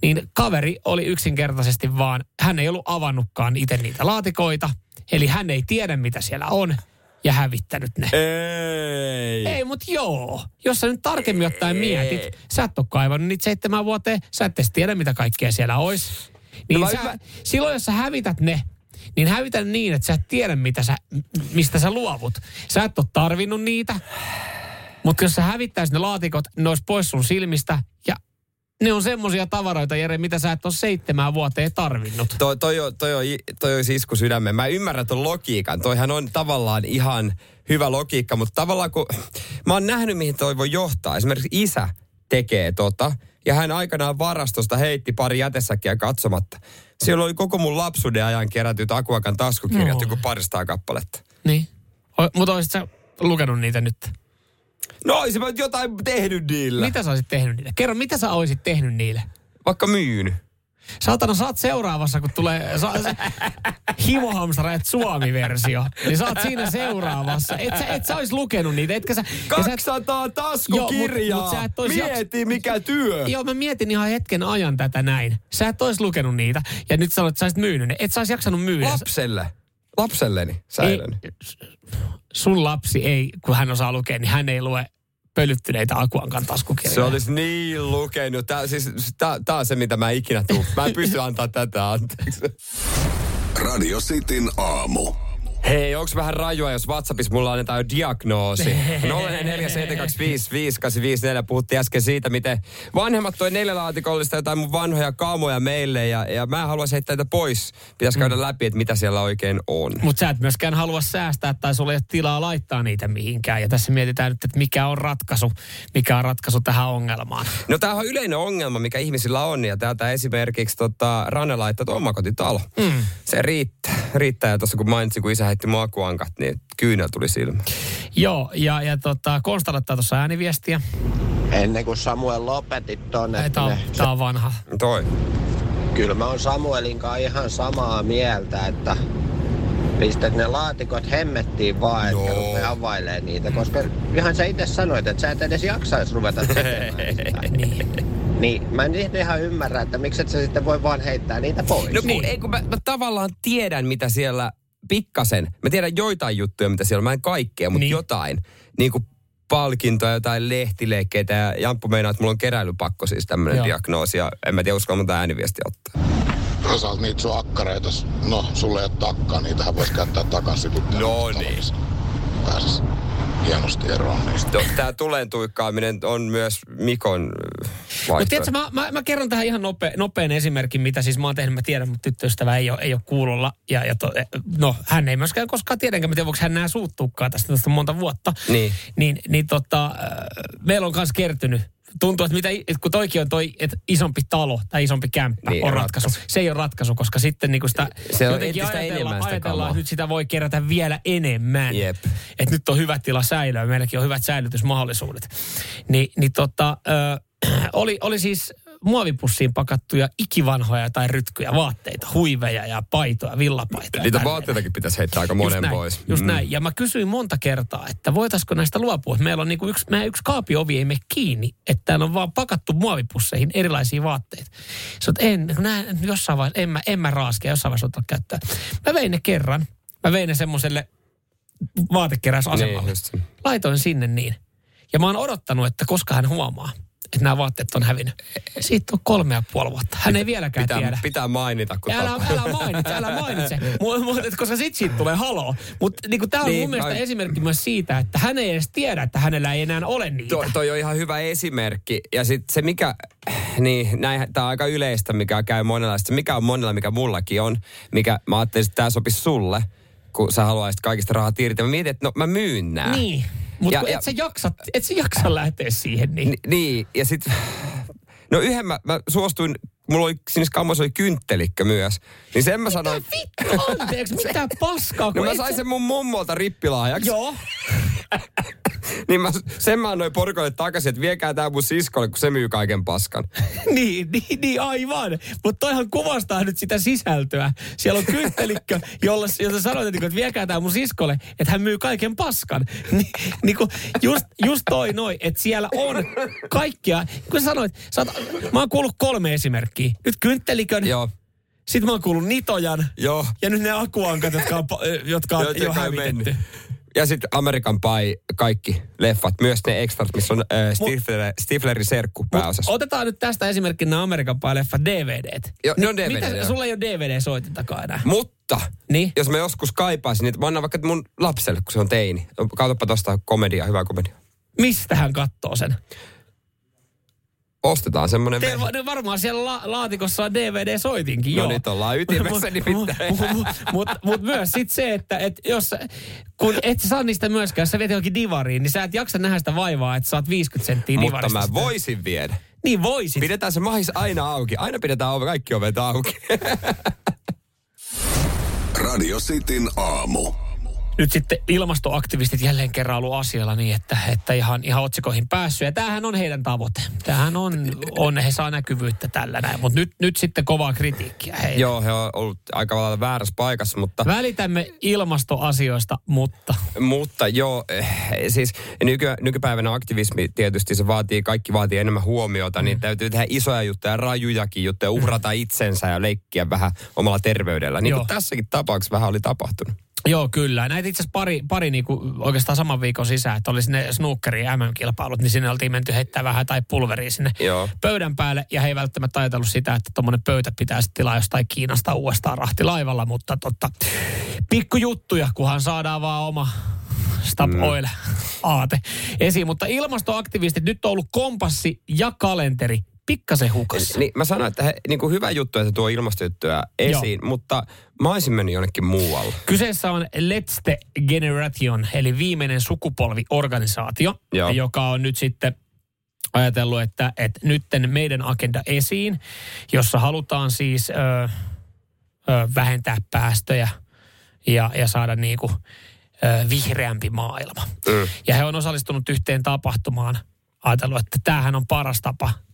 Speaker 3: Niin kaveri oli yksinkertaisesti vaan, hän ei ollut avannutkaan itse niitä laatikoita, eli hän ei tiedä mitä siellä on ja hävittänyt ne.
Speaker 2: Ei.
Speaker 3: Ei, mutta joo. Jos sä nyt tarkemmin ottaen mietit, sä et ole kaivannut niitä seitsemän vuoteen, sä et edes tiedä, mitä kaikkea siellä olisi. Niin
Speaker 2: No mä
Speaker 3: sä,
Speaker 2: ymmär-
Speaker 3: silloin, jos sä hävität ne, niin hävitä niin, että sä et tiedä, mitä sä, mistä sä luovut. Sä et ole tarvinnut niitä, mutta jos sä hävittäisit ne laatikot, ne olisi pois sun silmistä ja ne on semmosia tavaroita, Jere, mitä sä et ole seitsemään vuoteen tarvinnut.
Speaker 2: Toi, toi, on, toi, on, toi on isku sydämeen. Mä ymmärrän ton logiikan. Toihan on tavallaan ihan hyvä logiikka, mutta tavallaan kun... Mä oon nähnyt, mihin toi voi johtaa. Esimerkiksi isä tekee tota, ja hän aikanaan varastosta heitti pari jätesäkkiä katsomatta. Siellä oli koko mun lapsuuden ajan kerätyt Akuakan taskukirjat,
Speaker 3: No.
Speaker 2: joku paristaa kappaletta.
Speaker 3: Niin. O, mutta olisit sä lukenut niitä nyt?
Speaker 2: No oisin mä jotain tehnyt niillä.
Speaker 3: Mitä sä olisit tehnyt niille? Kerro, mitä sä olisit tehnyt niille?
Speaker 2: Vaikka myynyt.
Speaker 3: Saatana, oot seuraavassa, kun tulee sa, se, Himohamstraet Suomi-versio. Niin sä oot siinä seuraavassa. Et sä, et sä ois lukenut niitä, etkä sä... ja sä et-
Speaker 2: 200 taskukirjaa!
Speaker 3: Joo, mut- mut sä et ois
Speaker 2: Mieti, mikä työ!
Speaker 3: Joo, mä mietin ihan hetken ajan tätä näin. Sä et ois lukenut niitä. Ja nyt sä olet, sä olisit myynyt ne. Et sä ois jaksanut myydä.
Speaker 2: Lapselle. Lapselleni
Speaker 3: ei,
Speaker 2: säilön.
Speaker 3: sun lapsi ei, kun hän osaa lukea, niin hän ei lue pölyttyneitä Akuankan taskukirjoja.
Speaker 2: Se olisi niin lukenut. Tää, siis, tää, tää on se, mitä mä ikinä tuun. Mä en pysty antaa tätä anteeksi.
Speaker 1: Radio Cityn aamu.
Speaker 2: Hei, onks vähän rajua, jos WhatsAppissa mulla annetaan jo diagnoosi? 0447255854. Puhuttiin äsken siitä, miten vanhemmat toi neljälaatikollista jotain mun vanhoja kaamoja meille. Ja, ja mä haluaisin heittää niitä pois. Pitäisi käydä läpi, että mitä siellä oikein on.
Speaker 3: Mutta sä et myöskään halua säästää tai sulla ei ole tilaa laittaa niitä mihinkään. Ja tässä mietitään nyt, että mikä on ratkaisu, mikä on ratkaisu tähän ongelmaan.
Speaker 2: No tämähän on yleinen ongelma, mikä ihmisillä on. Ja täältä esimerkiksi tota, Ranne laittaa, omakotitalo. Mm. Se riittää. Riittää. Ja tuossa kun mainitsin, kun isä heitti makuankat, niin kyynel tuli silmä.
Speaker 3: Joo, ja, ja tota, Konsta laittaa tuossa ääniviestiä.
Speaker 4: Ennen kuin Samuel lopetit tonne, että
Speaker 3: Tämä on,
Speaker 4: ne,
Speaker 3: tää on vanha.
Speaker 2: Toi.
Speaker 4: kyllä mä oon Samuelin kanssa ihan samaa mieltä, että pistät ne laatikot hemmettiin vaan, etkä rupea availee niitä, koska ihan sä itse sanoit, että sä et edes jaksaisi ruveta tekemään sitä.
Speaker 3: Niin.
Speaker 4: Niin, mä en ihan ymmärrä, että miksi et sä sitten voi vaan heittää niitä pois.
Speaker 2: No kun, ei, kun mä, mä tavallaan tiedän, mitä siellä pikkasen. Mä tiedän joitain juttuja, mitä siellä on. Mä en kaikkea, mutta
Speaker 3: Niin.
Speaker 2: jotain. Niin kuin palkintoja, jotain lehtileikkeitä. Ja Jamppu meinaa, että mulla on keräilypakko siis tämmöinen diagnoosi. Ja en mä tiedä, uskallan monta ääniviestiä ottaa.
Speaker 5: Toisaalta niitä sun akkareita, no sulle ei ole takkaa, niitähän voisi käyttää takaisin.
Speaker 2: No niin.
Speaker 5: Pääsis hienosti eroon niistä.
Speaker 2: No, Tämä tulen tuikkaaminen on myös Mikon
Speaker 3: Mutta
Speaker 2: vaihtoehto.
Speaker 3: tiedätkö, mä, mä, mä, kerron tähän ihan nope, nopean esimerkin, mitä siis mä oon tehnyt. Mä tiedän, mutta tyttöystävä ei ole, ei ole kuulolla. Ja, ja to, no, hän ei myöskään koskaan tiedä, enkä mä tiedä, voiko hän nää suuttuukaan tästä, tästä monta vuotta.
Speaker 2: Niin.
Speaker 3: Niin, niin tota, äh, meillä on myös kertynyt tuntuu, että mitä, että kun toikin on toi, että isompi talo tai isompi kämppä
Speaker 2: Niin,
Speaker 3: on
Speaker 2: ratkaisu.
Speaker 3: ratkaisu. Se ei ole ratkaisu, koska sitten niin sitä
Speaker 2: Se on
Speaker 3: jotenkin ajatellaan,
Speaker 2: sitä
Speaker 3: ajatellaan että nyt sitä voi kerätä vielä enemmän.
Speaker 2: Jep.
Speaker 3: Että nyt on hyvä tila säilöä, meilläkin on hyvät säilytysmahdollisuudet. Ni, niin tota, ö, oli, oli siis muovipussiin pakattuja ikivanhoja tai rytkyjä vaatteita, huiveja ja paitoja, villapaitoja.
Speaker 2: Niitä vaatteitakin pitäisi heittää aika
Speaker 3: Just
Speaker 2: monen
Speaker 3: näin,
Speaker 2: pois.
Speaker 3: Just
Speaker 2: Mm.
Speaker 3: näin. Ja mä kysyin monta kertaa, että voitaisiko näistä luopua. Meillä on niinku yksi, meidän yksi kaapiovi ei mene kiinni, että täällä on vaan pakattu muovipusseihin erilaisia vaatteita. Sä oot, en, nää, jossain vaiheessa, en mä, en mä raaskia, jossain vaiheessa ottaa käyttöön. Mä vein ne kerran. Mä vein ne semmoiselle vaatekeräysasemalle.
Speaker 2: Niin, just.
Speaker 3: Laitoin sinne niin. Ja mä oon odottanut, että koska hän huomaa, että nämä vaatteet on hävinnyt. Siitä on kolme ja puoli vuotta. Hän ei vieläkään
Speaker 2: Pitää,
Speaker 3: tiedä.
Speaker 2: pitää mainita, kun
Speaker 3: älä,
Speaker 2: tapaa.
Speaker 3: älä mainitse, älä mainitse. Mu, mu, et koska sit siitä tulee haloo. Mutta niinku, tämä on
Speaker 2: Niin,
Speaker 3: mun mielestä
Speaker 2: ai-
Speaker 3: esimerkki myös siitä, että hän ei edes tiedä, että hänellä ei enää ole niitä.
Speaker 2: Toi, toi on ihan hyvä esimerkki. Ja sitten se mikä, niin näin, tämä on aika yleistä, mikä käy monella. Sit Se mikä on monella, mikä mullakin on, mikä mä ajattelin, että tämä sopisi sulle, kun sä haluaisit kaikista rahat irti. Mä mietin, että no mä myyn nää.
Speaker 3: Niin. Mutta
Speaker 2: Ja-
Speaker 3: et, sä jaksa, et sä jaksa lähteä siihen. Niin.
Speaker 2: Ni, niin, ja sitten... No yhden mä, mä suostuin, mulla oli siinä kammassa oli kynttelikkö myös. Niin sen mä sanoin...
Speaker 3: Vittu, anteeksi, mitä paskaa.
Speaker 2: No mä sain sen mun mummolta rippilahjaksi.
Speaker 3: Joo.
Speaker 2: niin mä, sen mä annoin porukalle takaisin, että viekää tää mun siskolle, kun se myy kaiken paskan.
Speaker 3: niin, niin, niin, aivan. Mutta toihan kuvastaa nyt sitä sisältöä. Siellä on kyntelikkö, jolla, jolla sanoit, että, että viekää tää mun siskolle, että hän myy kaiken paskan. Ni, niin kuin just, just toi noin, että siellä on kaikkia. Kun sanoit, sä oot, mä oon kuullut kolme esimerkkiä. Nyt kynttelikön,
Speaker 2: Joo.
Speaker 3: sitten mä oon kuullut nitojan.
Speaker 2: Joo.
Speaker 3: Ja nyt ne akuankat, jotka on, jotka on jo hävitetty.
Speaker 2: mennyt. Ja sitten Amerikan Pie, kaikki leffat, myös ne extrat, missä on äh, Stifler, Stiflerin serkku pääosassa.
Speaker 3: Otetaan nyt tästä esimerkkinä Amerikan leffa DVDt.
Speaker 2: Joo, ne on DVD,
Speaker 3: Mitä, sulla ei ole DVD-soitintakaan enää.
Speaker 2: Mutta,
Speaker 3: Niin?
Speaker 2: jos mä joskus kaipaisin, niin mä annan vaikka mun lapselle, kun se on teini. Katsoppa tosta komedia, hyvää komedia.
Speaker 3: Mistä hän katsoo sen?
Speaker 2: Ostetaan semmonen
Speaker 3: Te, ne varmaan siellä la, laatikossa on DVD-soitinkin,
Speaker 2: No
Speaker 3: joo.
Speaker 2: nyt ollaan ytimessä nimittäin.
Speaker 3: Mutta mut, mut, mut myös sit se, että et jos, kun et sä saa niistä myöskään, jos sä viet johonkin divariin, niin sä et jaksa nähdä sitä vaivaa, että saat 50 senttiä
Speaker 2: Mutta
Speaker 3: divarista.
Speaker 2: mä
Speaker 3: sitä.
Speaker 2: voisin viedä.
Speaker 3: Niin voisit.
Speaker 2: Pidetään se mahis aina auki. Aina pidetään ove, kaikki ovet auki.
Speaker 1: Radio Cityn aamu.
Speaker 3: Nyt sitten ilmastoaktivistit jälleen kerran ollut asialla niin, että, että ihan, ihan otsikoihin päässyt. Ja tämähän on heidän tavoite. Tämähän on, on he saa näkyvyyttä tällä näin. Mutta nyt, nyt sitten kovaa kritiikkiä heille.
Speaker 2: Joo, he on ollut aika lailla väärässä paikassa, mutta...
Speaker 3: Välitämme ilmastoasioista, mutta
Speaker 2: Mutta joo, eh, siis nyky, nykypäivänä aktivismi tietysti se vaatii, kaikki vaatii enemmän huomiota, mm. niin täytyy tehdä isoja juttuja, rajujakin juttuja, uhrata itsensä ja leikkiä vähän omalla terveydellä. Niin kuin tässäkin tapauksessa vähän oli tapahtunut.
Speaker 3: Joo, kyllä. Näitä itse asiassa pari, pari niinku oikeastaan saman viikon sisään, että oli sinne snookeri MM-kilpailut, niin sinne oltiin menty heittää vähän tai pulveria sinne
Speaker 2: Joo.
Speaker 3: pöydän päälle. Ja he ei välttämättä ajatellut sitä, että tuommoinen pöytä pitäisi tilaa jostain Kiinasta uudestaan rahtilaivalla, mutta totta, pikkujuttuja, kunhan saadaan vaan oma Stop mm. Oil aate esiin. Mutta ilmastoaktivistit, nyt on ollut kompassi ja kalenteri pikkasen hukassa.
Speaker 2: Niin mä sanoin, että he, niin kuin hyvä juttu, että tuo ilmastojuttuja esiin, Joo. mutta mä olisin mennyt jonnekin muualle.
Speaker 3: Kyseessä on Let's the Generation, eli viimeinen sukupolviorganisaatio,
Speaker 2: Joo.
Speaker 3: joka on nyt sitten ajatellut, että, että nytten meidän agenda esiin, jossa halutaan siis ö, ö, vähentää päästöjä ja, ja saada niin kuin, ö, vihreämpi maailma.
Speaker 2: Mm.
Speaker 3: Ja he on osallistunut yhteen tapahtumaan, ajatellut, että tämähän on paras tapa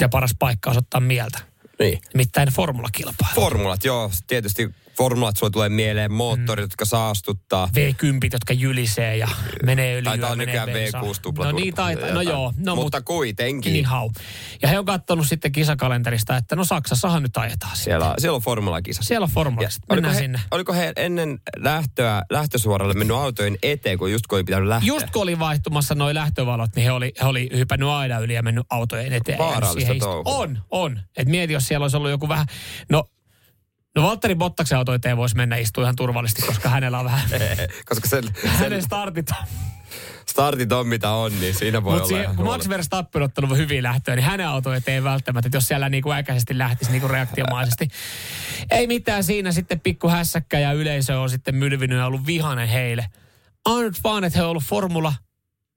Speaker 3: ja paras paikka osoittaa mieltä.
Speaker 2: Niin.
Speaker 3: Nimittäin formulakilpailu.
Speaker 2: Formulat, joo. Tietysti formulat sulle tulee mieleen, moottorit, mm. jotka saastuttaa.
Speaker 3: V10, jotka jylisee ja menee yli
Speaker 2: Taitaa
Speaker 3: yö,
Speaker 2: olla
Speaker 3: menee
Speaker 2: nykyään
Speaker 3: bensaa.
Speaker 2: V6 tupla
Speaker 3: No niin, taitaa, no joo. No,
Speaker 2: mutta, mutta kuitenkin.
Speaker 3: Niin hau. Ja he on katsonut sitten kisakalenterista, että no Saksassahan nyt ajetaan siellä.
Speaker 2: Siellä, siellä on formulakisa.
Speaker 3: Siellä on formulakset. Mennään
Speaker 2: he,
Speaker 3: sinne.
Speaker 2: Oliko he ennen lähtöä, lähtösuoralle mennyt autojen eteen, kun just kun ei pitänyt lähteä?
Speaker 3: Just kun oli vaihtumassa noi lähtövalot, niin he oli, he oli hypännyt aidan yli ja mennyt autojen eteen.
Speaker 2: Vaarallista.
Speaker 3: On, on. Et mieti, jos siellä olisi ollut joku vähän, no No Valtteri Bottaksen auto eteen voisi mennä istua ihan turvallisesti, koska hänellä on vähän,
Speaker 2: Koska sen, sen
Speaker 3: hänen startit
Speaker 2: startit on mitä on, niin siinä voi
Speaker 3: Mutta
Speaker 2: olla
Speaker 3: kun Max. Verstappen on ottanut hyvin lähtöä, niin hänen auto eteen välttämättä, että jos siellä niinku äkäisesti lähtisi niinku reaktiomaisesti. Ei mitään siinä sitten pikku hässäkkä ja yleisö on sitten mylvinyt ja ollut vihanen heille. Ainut vaan, että he on ollut Formula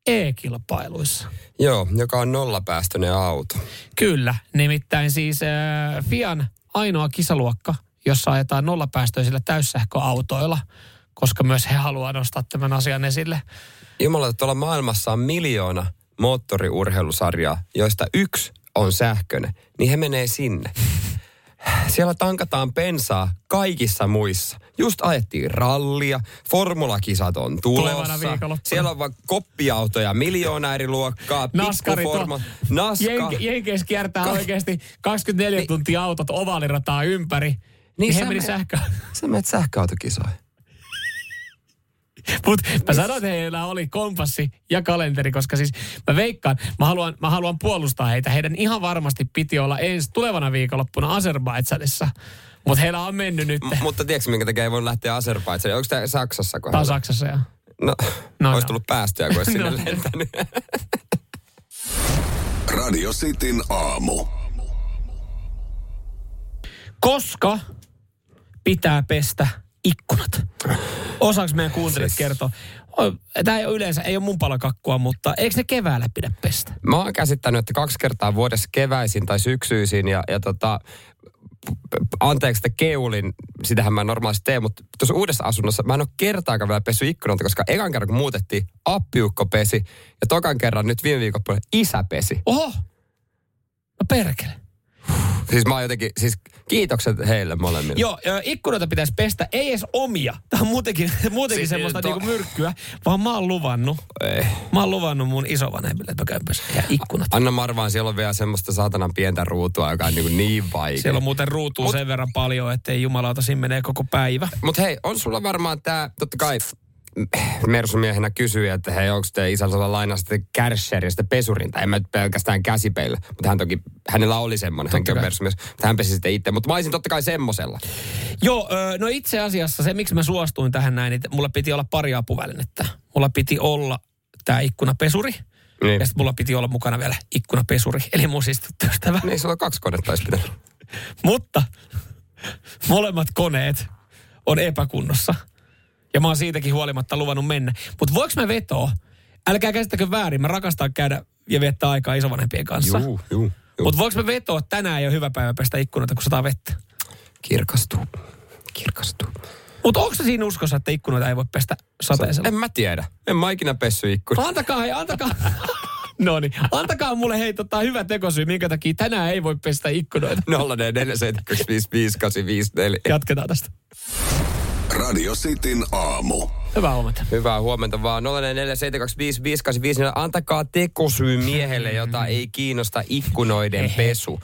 Speaker 3: E-kilpailuissa.
Speaker 2: Joo, joka on nollapäästöinen auto.
Speaker 3: Kyllä, nimittäin siis äh, Fian ainoa kisaluokka, jossa ajetaan nollapäästöisillä täyssähköautoilla, koska myös he haluaa nostaa tämän asian esille.
Speaker 2: Jumala, että tuolla maailmassa on miljoona moottoriurheilusarjaa, joista yksi on sähköinen, niin he menee sinne. Siellä tankataan bensaa kaikissa muissa. Just ajettiin rallia, formulakisat on tulossa. Siellä on vaan koppiautoja, miljoona eri luokkaa, pikkuforma, naska.
Speaker 3: Jenke, Jenkeissä kiertää
Speaker 2: Ka-
Speaker 3: oikeasti 24
Speaker 2: Niin.
Speaker 3: tuntia autot ovaalirataa ympäri. Niin, he
Speaker 2: sä
Speaker 3: meni
Speaker 2: me-
Speaker 3: sähkö.
Speaker 2: Sä menet sähköautokisoihin.
Speaker 3: Mutta mä sanoin, että heillä oli kompassi ja kalenteri, koska siis mä veikkaan, mä haluan, mä haluan puolustaa heitä. Heidän ihan varmasti piti olla ensi tulevana viikonloppuna Azerbaidsanissa. Mutta heillä on mennyt nyt.
Speaker 2: M- mutta tiedätkö, minkä takia ei voi lähteä Azerbaidsaniin? Onko tämä Saksassa?
Speaker 3: Tämä on Saksassa ja...
Speaker 2: No,
Speaker 3: No,
Speaker 2: no olisi
Speaker 3: no.
Speaker 2: tullut päästöjä, kun olisi sinne
Speaker 3: No.
Speaker 2: lentänyt.
Speaker 1: Radio Cityn aamu.
Speaker 3: Koska pitää pestä ikkunat. Osaako meidän kuuntelijat
Speaker 2: Siis-
Speaker 3: kertoa? Tämä ei ole yleensä, ei ole mun palakakkua, mutta eikö ne keväällä pidä pestä?
Speaker 2: Mä oon käsittänyt, että kaksi kertaa vuodessa keväisin tai syksyisin ja, ja tota, anteeksi, että keulin, sitähän mä normaalisti teen, mutta tuossa uudessa asunnossa mä en ole kertaakaan vielä pessyt ikkunalta, koska ekan kerran kun muutettiin, appiukko pesi ja tokan kerran nyt viime viikon puolella isä pesi.
Speaker 3: Oho! No perkele.
Speaker 2: Siis mä oon jotenkin, siis kiitokset heille molemmille.
Speaker 3: Joo, ikkunoita pitäisi pestä, ei edes omia. Tämä on muutenkin, muutenkin
Speaker 2: Siis,
Speaker 3: semmoista
Speaker 2: to-
Speaker 3: niinku myrkkyä, vaan mä oon luvannut.
Speaker 2: Ei.
Speaker 3: Mä oon luvannut mun isovanhemmille, että mä käyn. Ja ikkunat.
Speaker 2: Anna Marvaan, siellä on vielä semmoista saatanan pientä ruutua, joka on niin, niin vaikea.
Speaker 3: Siellä on muuten ruutua sen verran paljon, ettei jumalauta siinä menee koko päivä.
Speaker 2: Mutta hei, on sulla varmaan tämä, totta kai Mersumiehenä kysyi, että hei, onko te isällä sitten kärsheristä pesurinta? En mä nyt pelkästään käsipeillä, mutta hän toki, hänellä oli semmoinen, hänkin on mersumies, mutta hän pesi sitten itse. Mutta mä olisin totta kai semmosella.
Speaker 3: Joo, no itse asiassa se, miksi mä suostuin tähän näin, että mulla piti olla pari apuvälinettä. Mulla piti olla tämä ikkunapesuri.
Speaker 2: Niin.
Speaker 3: Ja sitten mulla piti olla mukana vielä ikkunapesuri, eli mun siis tyttöystävä.
Speaker 2: Niin, sulla on kaksi konetta olisi pitänyt.
Speaker 3: Mutta molemmat koneet on epäkunnossa. Ja mä oon siitäkin huolimatta luvannut mennä. Mutta voiko mä vetoa? Älkää käsittäkö väärin, mä rakastan käydä ja viettää aikaa isovanhempien kanssa.
Speaker 2: Juu, juu.
Speaker 3: Mutta voiko mä vetoa, että tänään ei ole hyvä päivä pestä ikkunoita, kun sataa vettä?
Speaker 2: Kirkastuu. Kirkastuu.
Speaker 3: Mutta onko se siinä uskossa, että ikkunoita ei voi pestä sateisella?
Speaker 2: En mä tiedä. En mä ikinä pessy ikkuna.
Speaker 3: Antakaa, hei, antakaa. no niin, antakaa mulle hei tota, hyvä tekosyy, minkä takia tänään ei voi pestä ikkunoita.
Speaker 2: 0447255854.
Speaker 3: Jatketaan tästä.
Speaker 1: Radio Cityn aamu.
Speaker 3: Hyvää huomenta.
Speaker 2: Hyvää huomenta vaan. 0447255854. Antakaa tekosyy miehelle, jota ei kiinnosta ikkunoiden pesu.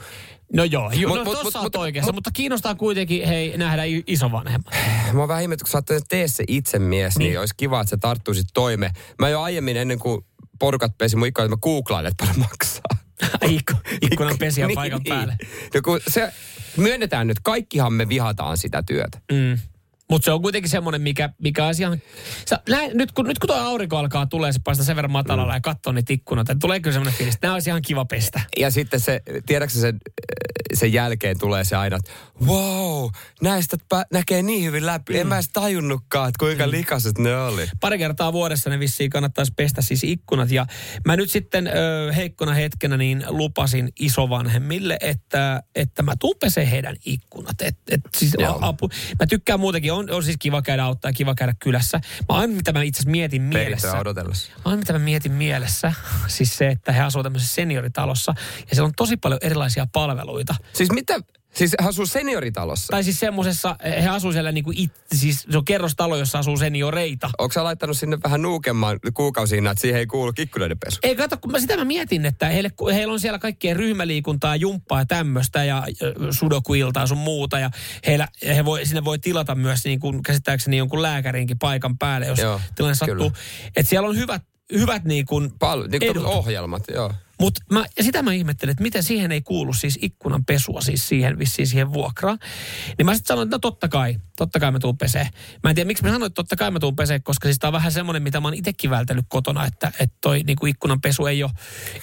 Speaker 3: No joo, ju,
Speaker 2: Mut-
Speaker 3: no
Speaker 2: mut-
Speaker 3: tossa
Speaker 2: mut-
Speaker 3: oikeassa,
Speaker 2: mut-
Speaker 3: mutta kiinnostaa kuitenkin hei nähdä isovanhemmat.
Speaker 2: Mä oon vähän ihmettä, kun sä oot tee se itse mies, niin.
Speaker 3: Niin.
Speaker 2: niin olisi kiva, että sä tarttuisit toimeen. Mä jo aiemmin ennen kuin porukat pesi mun ikkunoita, mä googlailin, että paljon maksaa.
Speaker 3: Ikku, ikkunan pesiä paikan päälle.
Speaker 2: No kun se, myönnetään nyt, kaikkihan me vihataan sitä työtä.
Speaker 3: Mm. Mutta se on kuitenkin semmoinen, mikä, mikä asia... Sä, näin, nyt, kun, nyt kun tuo aurinko alkaa tulee, se paistaa sen verran matalalla mm. ja katsoo niitä ikkunoita, tulee kyllä semmoinen fiilis, että nämä olisi ihan kiva pestä.
Speaker 2: Ja sitten se, tiedätkö sen, sen jälkeen tulee se aina, että wow, näistä pä- näkee niin hyvin läpi. Mm. En mä edes tajunnutkaan, että kuinka mm. likaset ne oli.
Speaker 3: Pari kertaa vuodessa ne vissiin kannattaisi pestä siis ikkunat. Ja mä nyt sitten ö, heikkona hetkenä niin lupasin isovanhemmille, että, että mä tuun pesee heidän ikkunat. Et, et, siis
Speaker 2: Joo.
Speaker 3: a, apu. Mä tykkään muutenkin, on, on siis kiva käydä auttaa ja kiva käydä kylässä. Mä aina mitä mä itse mietin mielessä.
Speaker 2: Odotellessa.
Speaker 3: Aina mitä mä mietin mielessä, siis se, että he asuvat tämmöisessä senioritalossa ja siellä on tosi paljon erilaisia palveluita.
Speaker 2: Siis mitä? Siis hän asuu senioritalossa.
Speaker 3: Tai siis semmoisessa, he asuu siellä niinku it, siis se on kerrostalo, jossa asuu senioreita.
Speaker 2: Onko sä laittanut sinne vähän nuukemman kuukausina, että siihen ei kuulu ikkunoiden pesu?
Speaker 3: Ei kato, kun mä sitä mä mietin, että heille, heillä on siellä kaikkea ryhmäliikuntaa, jumppaa ja tämmöistä ja sudokuiltaa sun muuta. Ja heillä, he voi, sinne voi tilata myös niin kuin, käsittääkseni jonkun lääkärinkin paikan päälle, jos
Speaker 2: Joo,
Speaker 3: tilanne sattuu. Että siellä on hyvät, hyvät niin kuin
Speaker 2: Pal- niin
Speaker 3: edut.
Speaker 2: ohjelmat, joo.
Speaker 3: Mutta sitä mä ihmettelin, että miten siihen ei kuulu siis ikkunan pesua siis siihen, vissiin siihen vuokraan. Niin mä sitten sanoin, että no totta kai, totta kai mä tuun pesee. Mä en tiedä, miksi mä sanoin, että totta kai mä tuun pesee, koska siis tää on vähän semmoinen, mitä mä oon itsekin vältellyt kotona, että, että toi niinku ikkunan pesu ei ole,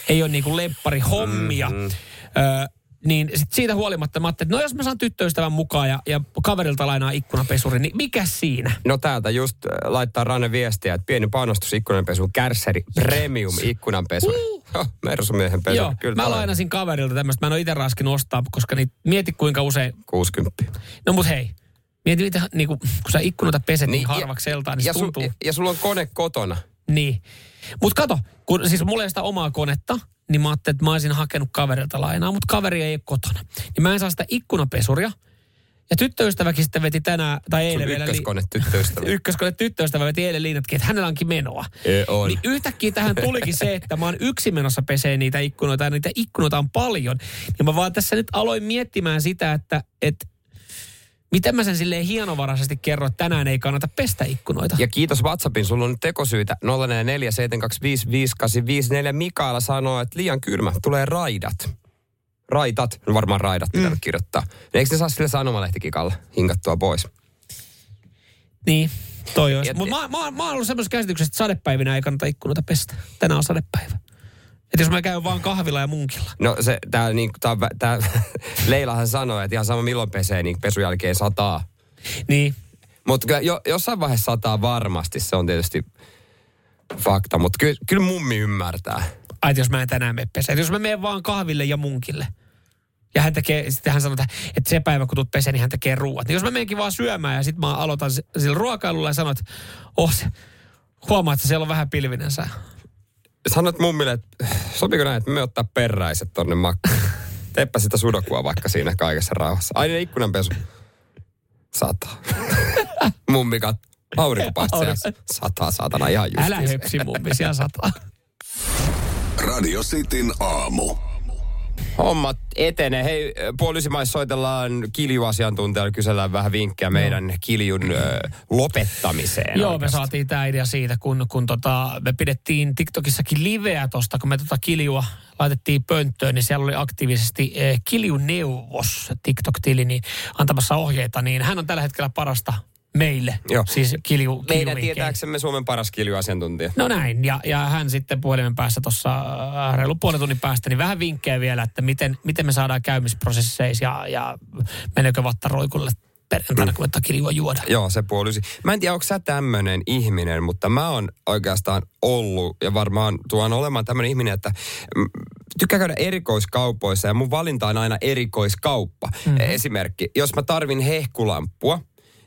Speaker 3: ei ole niinku lemppari hommia. Mm-hmm. Öö, niin sit siitä huolimatta mä ajattelin, että no jos mä saan tyttöystävän mukaan ja, ja kaverilta lainaa ikkunapesuri, niin mikä siinä?
Speaker 2: No täältä just äh, laittaa Ranne viestiä, että pieni panostus ikkunanpesuun, kärsseri, premium ikkunanpesu. Uh. Mersumiehen pesu.
Speaker 3: Joo,
Speaker 2: Kyllä
Speaker 3: mä lainasin kaverilta tämmöistä, mä en ole itse raskinut ostaa, koska niin, mieti kuinka usein
Speaker 2: 60.
Speaker 3: No mut hei, mieti mitä, niinku, kun sä ikkunoita peset niin,
Speaker 2: Niin,
Speaker 3: niin harvakseltaan, niin
Speaker 2: ja,
Speaker 3: se
Speaker 2: su,
Speaker 3: tuntuu.
Speaker 2: ja, ja sulla on kone kotona.
Speaker 3: Niin. Mut kato, kun siis mulla ei sitä omaa konetta, niin mä ajattelin, että mä olisin hakenut kaverilta lainaa, mutta kaveri ei ole kotona. Niin mä en saa sitä ikkunapesuria. Ja tyttöystäväkin sitten veti tänään, tai
Speaker 2: Sun
Speaker 3: eilen vielä... li-
Speaker 2: ykköskone tyttöystävä.
Speaker 3: ykköskone tyttöystävä veti eilen liinatkin, että hänellä onkin menoa.
Speaker 2: Ei, on.
Speaker 3: Niin yhtäkkiä tähän tulikin se, että mä oon yksin menossa pesee niitä ikkunoita ja niitä ikkunoita on paljon. Ja mä vaan tässä nyt aloin miettimään sitä, että, että miten mä sen silleen hienovaraisesti kerron, että tänään ei kannata pestä ikkunoita.
Speaker 2: Ja kiitos WhatsAppin, sulla on nyt tekosyitä 0447255854. Mikaela sanoo, että liian kylmä, tulee raidat. Raitat, no varmaan raidat pitää mm. kirjoittaa. Eikö ne saa sille sanomalehtikikalla hinkattua pois?
Speaker 3: Niin, toi olisi. Mutta mä, mä, mä oon ollut semmoisessa käsityksessä, että sadepäivinä ei kannata ikkunoita pestä. Tänään on sadepäivä. Että jos mä käyn vaan kahvilla ja munkilla.
Speaker 2: No se, tää, niin, tää, tää, Leilahan sanoi, että ihan sama milloin pesee, niin pesun jälkeen sataa.
Speaker 3: Niin,
Speaker 2: Mutta jo, jossain vaiheessa sataa varmasti, se on tietysti fakta. Mutta kyllä, kyllä mummi ymmärtää.
Speaker 3: ai jos mä en tänään mene peseen. Et jos mä menen vaan kahville ja munkille. Ja hän tekee, sitten hän sanoo, että, se päivä kun tulet peseen, niin hän tekee ruuat. Niin jos mä menenkin vaan syömään ja sitten mä aloitan sillä ruokailulla ja sanon, että oh, se, huomaa, että siellä on vähän pilvinen sää.
Speaker 2: Sanot mummille, että sopiko näin, että me ottaa peräiset tonne makkaan. Teepä sitä sudokua vaikka siinä kaikessa rauhassa. Aina ikkunanpesu. Sataa. Mummi kat. Aurinko paistaa. ja Sataa, saatana ihan just.
Speaker 3: Älä höpsi mummi, siellä sataa.
Speaker 1: Radio Cityn aamu.
Speaker 2: Hommat etenee. Hei, poliisimaissa soitellaan kiljuasiantuntijalle, kysellään vähän vinkkejä meidän kiljun ö, lopettamiseen.
Speaker 3: Joo, me
Speaker 2: oikeastaan.
Speaker 3: saatiin tämä idea siitä, kun, kun tota, me pidettiin TikTokissakin liveä tosta, kun me tota kiljua laitettiin pönttöön, niin siellä oli aktiivisesti eh, kiljuneuvos TikTok-tili niin antamassa ohjeita, niin hän on tällä hetkellä parasta meille,
Speaker 2: Joo.
Speaker 3: siis kilju,
Speaker 2: Meidän
Speaker 3: kiljuvinkkejä.
Speaker 2: tietääksemme Suomen paras kiljuasiantuntija.
Speaker 3: No näin, ja, ja hän sitten puhelimen päässä tuossa äh, reilu puolen tunnin päästä, niin vähän vinkkejä vielä, että miten, miten me saadaan käymisprosessi seis ja, ja meneekö vattaroikulle perjantaina, kun me kiljua juoda.
Speaker 2: Joo, se puolisi. Mä en tiedä, onko sä tämmöinen ihminen, mutta mä oon oikeastaan ollut ja varmaan tuon olemaan tämmöinen ihminen, että mm, tykkää käydä erikoiskaupoissa ja mun valinta on aina erikoiskauppa. Mm-hmm. Esimerkki, jos mä tarvin hehkulampua,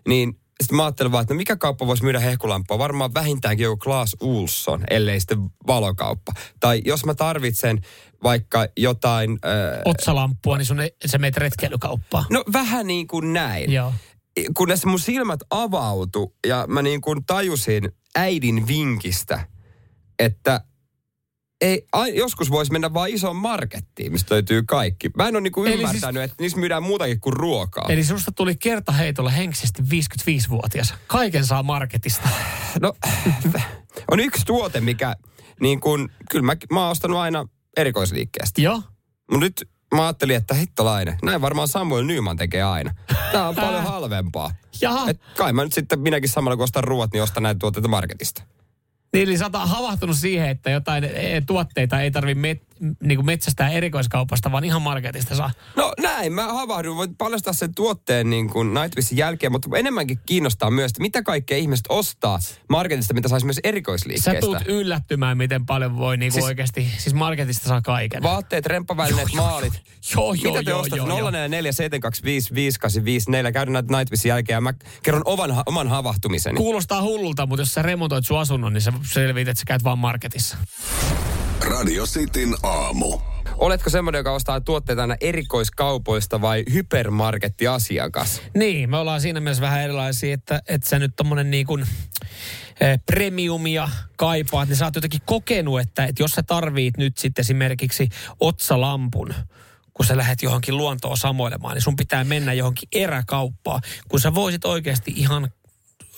Speaker 2: niin sitten mä ajattelen vaan, että no mikä kauppa voisi myydä hehkulampua? Varmaan vähintäänkin joku Klaas Ulsson, ellei sitten valokauppa. Tai jos mä tarvitsen vaikka jotain... Äh,
Speaker 3: Otsalamppua, niin sun ei, se meet retkeilykauppaan.
Speaker 2: no vähän niin kuin näin
Speaker 3: Joo.
Speaker 2: kunnes mun silmät avautu ja mä niin kuin tajusin äidin vinkistä, että ei, a, joskus voisi mennä vaan isoon markettiin, mistä löytyy kaikki. Mä en ole niin kuin
Speaker 3: Eli
Speaker 2: ymmärtänyt, että niissä myydään muutakin kuin ruokaa.
Speaker 3: Eli susta tuli kertaheitolla henkisesti 55-vuotias. Kaiken saa marketista.
Speaker 2: No, on yksi tuote, mikä niin kuin, kyllä mä, mä oon ostanut aina erikoisliikkeestä.
Speaker 3: Joo.
Speaker 2: Mutta nyt mä ajattelin, että hittolainen, näin varmaan Samuel Nyman tekee aina. Tää on paljon halvempaa.
Speaker 3: Jaha.
Speaker 2: Et kai mä nyt sitten minäkin samalla kun ostan ruoat, niin ostan näitä tuotteita marketista.
Speaker 3: Niin, eli sä havahtunut siihen, että jotain eh, tuotteita ei tarvi met, niin metsästää erikoiskaupasta, vaan ihan marketista saa.
Speaker 2: No näin, mä havahduin. Voin paljastaa sen tuotteen niin kuin Nightwishin jälkeen, mutta enemmänkin kiinnostaa myös, että mitä kaikkea ihmiset ostaa marketista, mitä saisi myös
Speaker 3: Sä
Speaker 2: erikoisliikkeestä.
Speaker 3: tulet yllättymään, miten paljon voi niinku
Speaker 2: Siis-
Speaker 3: siis, oikeasti, siis marketista saa kaiken.
Speaker 2: Vaatteet, remppavälineet, maalit.
Speaker 3: Joo, joo,
Speaker 2: Mitä te
Speaker 3: joo,
Speaker 2: ostatte?
Speaker 3: joo, joo.
Speaker 2: 044 Käydään näitä Nightwishin jälkeen ja mä kerron oman, oman havahtumiseni.
Speaker 3: Kuulostaa hullulta, mutta jos sä remontoit sun asunnon, niin sä selvit, että sä käyt vaan marketissa.
Speaker 1: Radio Cityn aamu.
Speaker 2: Oletko semmoinen, joka ostaa tuotteita aina erikoiskaupoista vai hypermarkettiasiakas?
Speaker 3: Niin, me ollaan siinä mielessä vähän erilaisia, että, että sä nyt tommonen niin kuin, eh, premiumia kaipaat, niin sä oot jotenkin kokenut, että, että jos sä tarvit nyt sitten esimerkiksi otsalampun, kun sä lähdet johonkin luontoon samoilemaan, niin sun pitää mennä johonkin eräkauppaan, kun sä voisit oikeasti ihan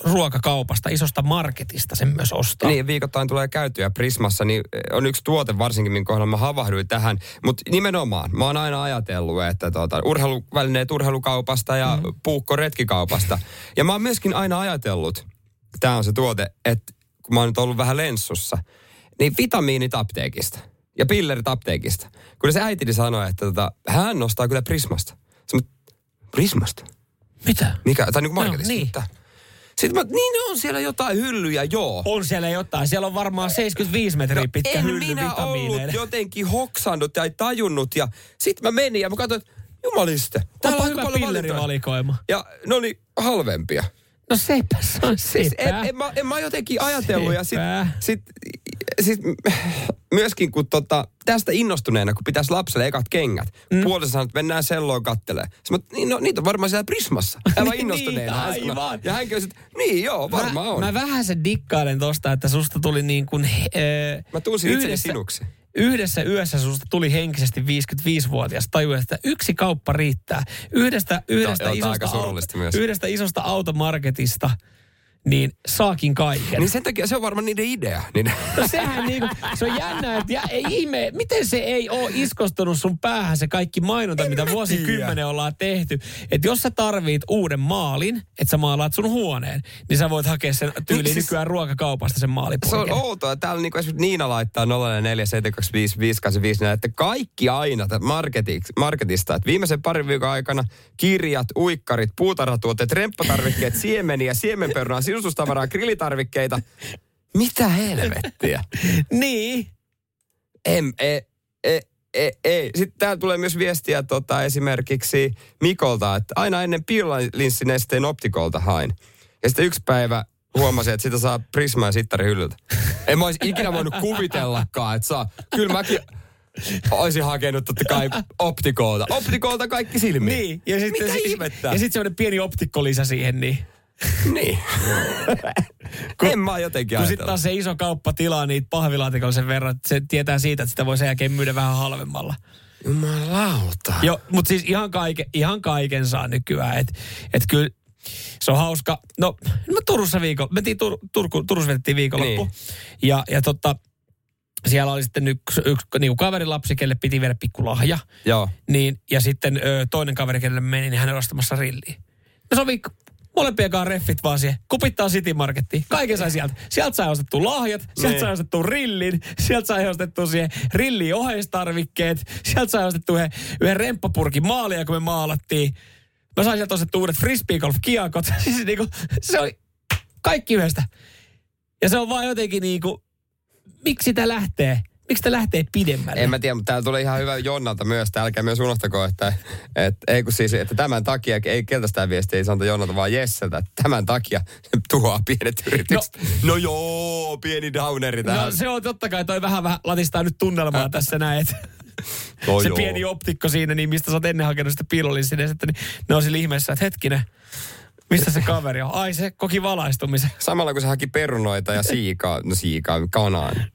Speaker 3: ruokakaupasta, isosta marketista sen myös ostaa.
Speaker 2: Niin, viikoittain tulee käytyä Prismassa, niin on yksi tuote varsinkin, minkä kohdalla mä havahduin tähän. Mutta nimenomaan, mä oon aina ajatellut, että tuota, urheiluvälineet urheilukaupasta ja mm. puukko retkikaupasta. Ja mä oon myöskin aina ajatellut, tämä on se tuote, että kun mä oon nyt ollut vähän lenssussa, niin vitamiinit apteekista ja pillerit apteekista. Kun se äitini sanoi, että tota, hän nostaa kyllä Prismasta. Sä, Prismasta?
Speaker 3: Mitä?
Speaker 2: Mikä? Tai niin kuin marketista.
Speaker 3: niin.
Speaker 2: Mitä? Sitten mä, niin on siellä jotain hyllyjä, joo.
Speaker 3: On siellä jotain. Siellä on varmaan 75 metriä pitkä
Speaker 2: No en
Speaker 3: hylly
Speaker 2: minä ollut jotenkin hoksannut tai tajunnut. Ja sit mä menin ja mä katsoin, että jumaliste.
Speaker 3: Täällä on
Speaker 2: aika
Speaker 3: hyvä pillerivalikoima.
Speaker 2: Ja ne oli halvempia.
Speaker 3: No sepä se on
Speaker 2: Siis
Speaker 3: sepä.
Speaker 2: en, en, mä, en mä jotenkin ajatellut. Ja sit,
Speaker 3: Sepä.
Speaker 2: sit, sit, myöskin kun tota, tästä innostuneena, kun pitäisi lapselle ekat kengät, mm. puolessa sanoi, että mennään selloon kattelee. Sitten niin, no, niitä on varmaan siellä Prismassa. Aivan
Speaker 3: Niin,
Speaker 2: innostuneena.
Speaker 3: Aivan.
Speaker 2: Ja hän kysyi, että niin joo, varmaan
Speaker 3: mä,
Speaker 2: on.
Speaker 3: Mä vähän sen dikkailen tosta, että susta tuli niin kuin... Äh,
Speaker 2: Mä tunsin itseni sinuksi.
Speaker 3: Yhdessä yössä susta tuli henkisesti 55-vuotias. Tajuin, että yksi kauppa riittää. Yhdestä, yhdestä,
Speaker 2: on
Speaker 3: isosta,
Speaker 2: myös.
Speaker 3: yhdestä isosta automarketista, niin saakin kaiken.
Speaker 2: Niin sen takia se on varmaan niiden idea. Niin,
Speaker 3: No sehän niinku, se on jännä, että ei ihme, miten se ei ole iskostunut sun päähän se kaikki mainonta, mitä
Speaker 2: mä
Speaker 3: vuosikymmenen ollaan tehty. Että jos sä tarvit uuden maalin, että sä maalaat sun huoneen, niin sä voit hakea sen tyyliin
Speaker 2: Niin
Speaker 3: siis, nykyään ruokakaupasta sen
Speaker 2: Se on
Speaker 3: maalipurkin.
Speaker 2: outoa. Täällä niinku esimerkiksi Niina laittaa 047255854, että kaikki aina marketista. Että viimeisen parin viikon aikana kirjat, uikkarit, puutarhatuotteet, remppatarvikkeet, siemeniä, siemenperunaa, sisustustavaraa, grillitarvikkeita. Mitä helvettiä?
Speaker 3: Niin.
Speaker 2: En, e, e, ei, ei. Sitten täällä tulee myös viestiä tota, esimerkiksi Mikolta, että aina ennen piilalinssinesteen optikolta hain. Ja sitten yksi päivä huomasin, että sitä saa Prisma ja Sittari hyllyltä. En mä olisi ikinä voinut kuvitellakaan, että saa. Kyllä mäkin olisin hakenut totta kai optikoolta. Optikoolta kaikki silmiin.
Speaker 3: Niin, ja sitten
Speaker 2: Mitä ihmettä?
Speaker 3: Ja sitten semmoinen pieni optikkolisä siihen, niin.
Speaker 2: Niin. en mä jotenkin
Speaker 3: Kun sitten taas se iso kauppa tilaa niitä pahvilaatikolla sen verran, että se tietää siitä, että sitä voi sen jälkeen myydä vähän halvemmalla.
Speaker 2: Jumalauta.
Speaker 3: Joo, mutta siis ihan, kaike, ihan kaiken saa nykyään. Että et kyllä se on hauska. No, me Turussa viikon, mentiin Tur, Turku, Turussa vedettiin viikonloppu.
Speaker 2: Niin.
Speaker 3: Ja, ja tota, siellä oli sitten yksi, yksi niin kaverin lapsi, kelle piti viedä pikku lahja.
Speaker 2: Joo.
Speaker 3: Niin, ja sitten ö, toinen kaveri, kenelle meni, niin hän oli ostamassa rilliä. Me sovi molempien kanssa reffit vaan siihen. Kupittaa City Markettiin. Kaiken sai sieltä. Sieltä sai ostettu lahjat, sieltä
Speaker 2: Niin.
Speaker 3: sai ostettu rillin, sieltä sai ostettu siihen rilliin oheistarvikkeet, sieltä sai ostettu yhden, yhden remppapurkin maalia, kun me maalattiin. Mä sain sieltä ostettu uudet frisbee golf kiakot. siis niinku, se oli kaikki yhdestä. Ja se on vaan jotenkin niinku, miksi tämä lähtee? Miksi tämä lähtee pidemmälle?
Speaker 2: En mä tiedä, mutta täällä tulee ihan hyvä Jonnalta myös. Että älkää myös unohtako, että, että, ei kun siis, että tämän takia, ei keltä sitä viestiä ei sanota Jonnalta, vaan Jesseltä. Että tämän takia tuhoaa pienet yritykset. No, no joo, pieni downeri tähän.
Speaker 3: No se on totta kai, toi vähän, vähän latistaa nyt tunnelmaa tässä näin, että
Speaker 2: No
Speaker 3: se
Speaker 2: joo.
Speaker 3: pieni optikko siinä, niin mistä sä oot ennen hakenut sitä piilolinssinestä, niin ne on sillä ihmeessä, että hetkinen, mistä se kaveri on? Ai se koki valaistumisen.
Speaker 2: Samalla kun se haki perunoita ja siikaa, no siikaa, kanaan.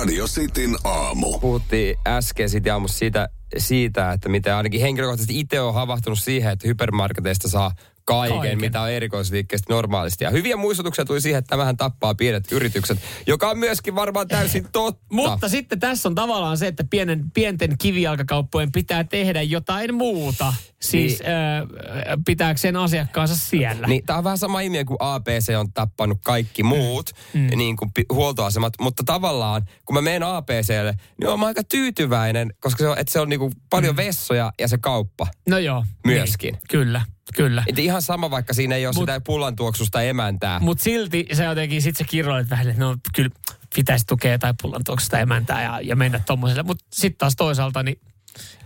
Speaker 1: Radio Cityn aamu.
Speaker 2: Puhuttiin äsken siitä aamussa siitä, siitä, että miten ainakin henkilökohtaisesti itse on havahtunut siihen, että hypermarketeista saa kaiken,
Speaker 3: Kaiken.
Speaker 2: mitä on erikoisliikkeestä normaalisti. Ja hyviä muistutuksia tuli siihen, että tämähän tappaa pienet yritykset, joka on myöskin varmaan täysin totta.
Speaker 3: Mutta sitten tässä on tavallaan se, että pienen, pienten kivijalkakauppojen pitää tehdä jotain muuta. Siis
Speaker 2: Niin.
Speaker 3: äh, pitääkseen asiakkaansa siellä.
Speaker 2: Niin, tämä on vähän sama ilmiö kuin APC on tappanut kaikki muut mm. niin kuin huoltoasemat, mutta tavallaan kun mä menen APClle, niin olen aika tyytyväinen, koska se on, että se on niin kuin paljon mm. vessoja ja se kauppa.
Speaker 3: No joo.
Speaker 2: Myöskin.
Speaker 3: Niin, kyllä, kyllä.
Speaker 2: Et ihan sama, vaikka siinä ei ole
Speaker 3: Mut-
Speaker 2: sitä pullantuoksusta emäntää.
Speaker 3: Mutta silti se jotenkin, sit sä kirjoilet vähän, että no kyllä pitäisi tukea jotain pullantuoksesta emäntää ja, ja mennä tommoselle. Mutta sitten taas toisaalta, niin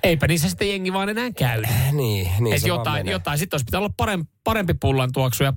Speaker 3: eipä niissä sitten jengi vaan enää käy.
Speaker 2: Niin, niin
Speaker 3: Et
Speaker 2: se
Speaker 3: jotain, jotain. Sitten olisi pitää olla parempi, parempi pullantuoksu ja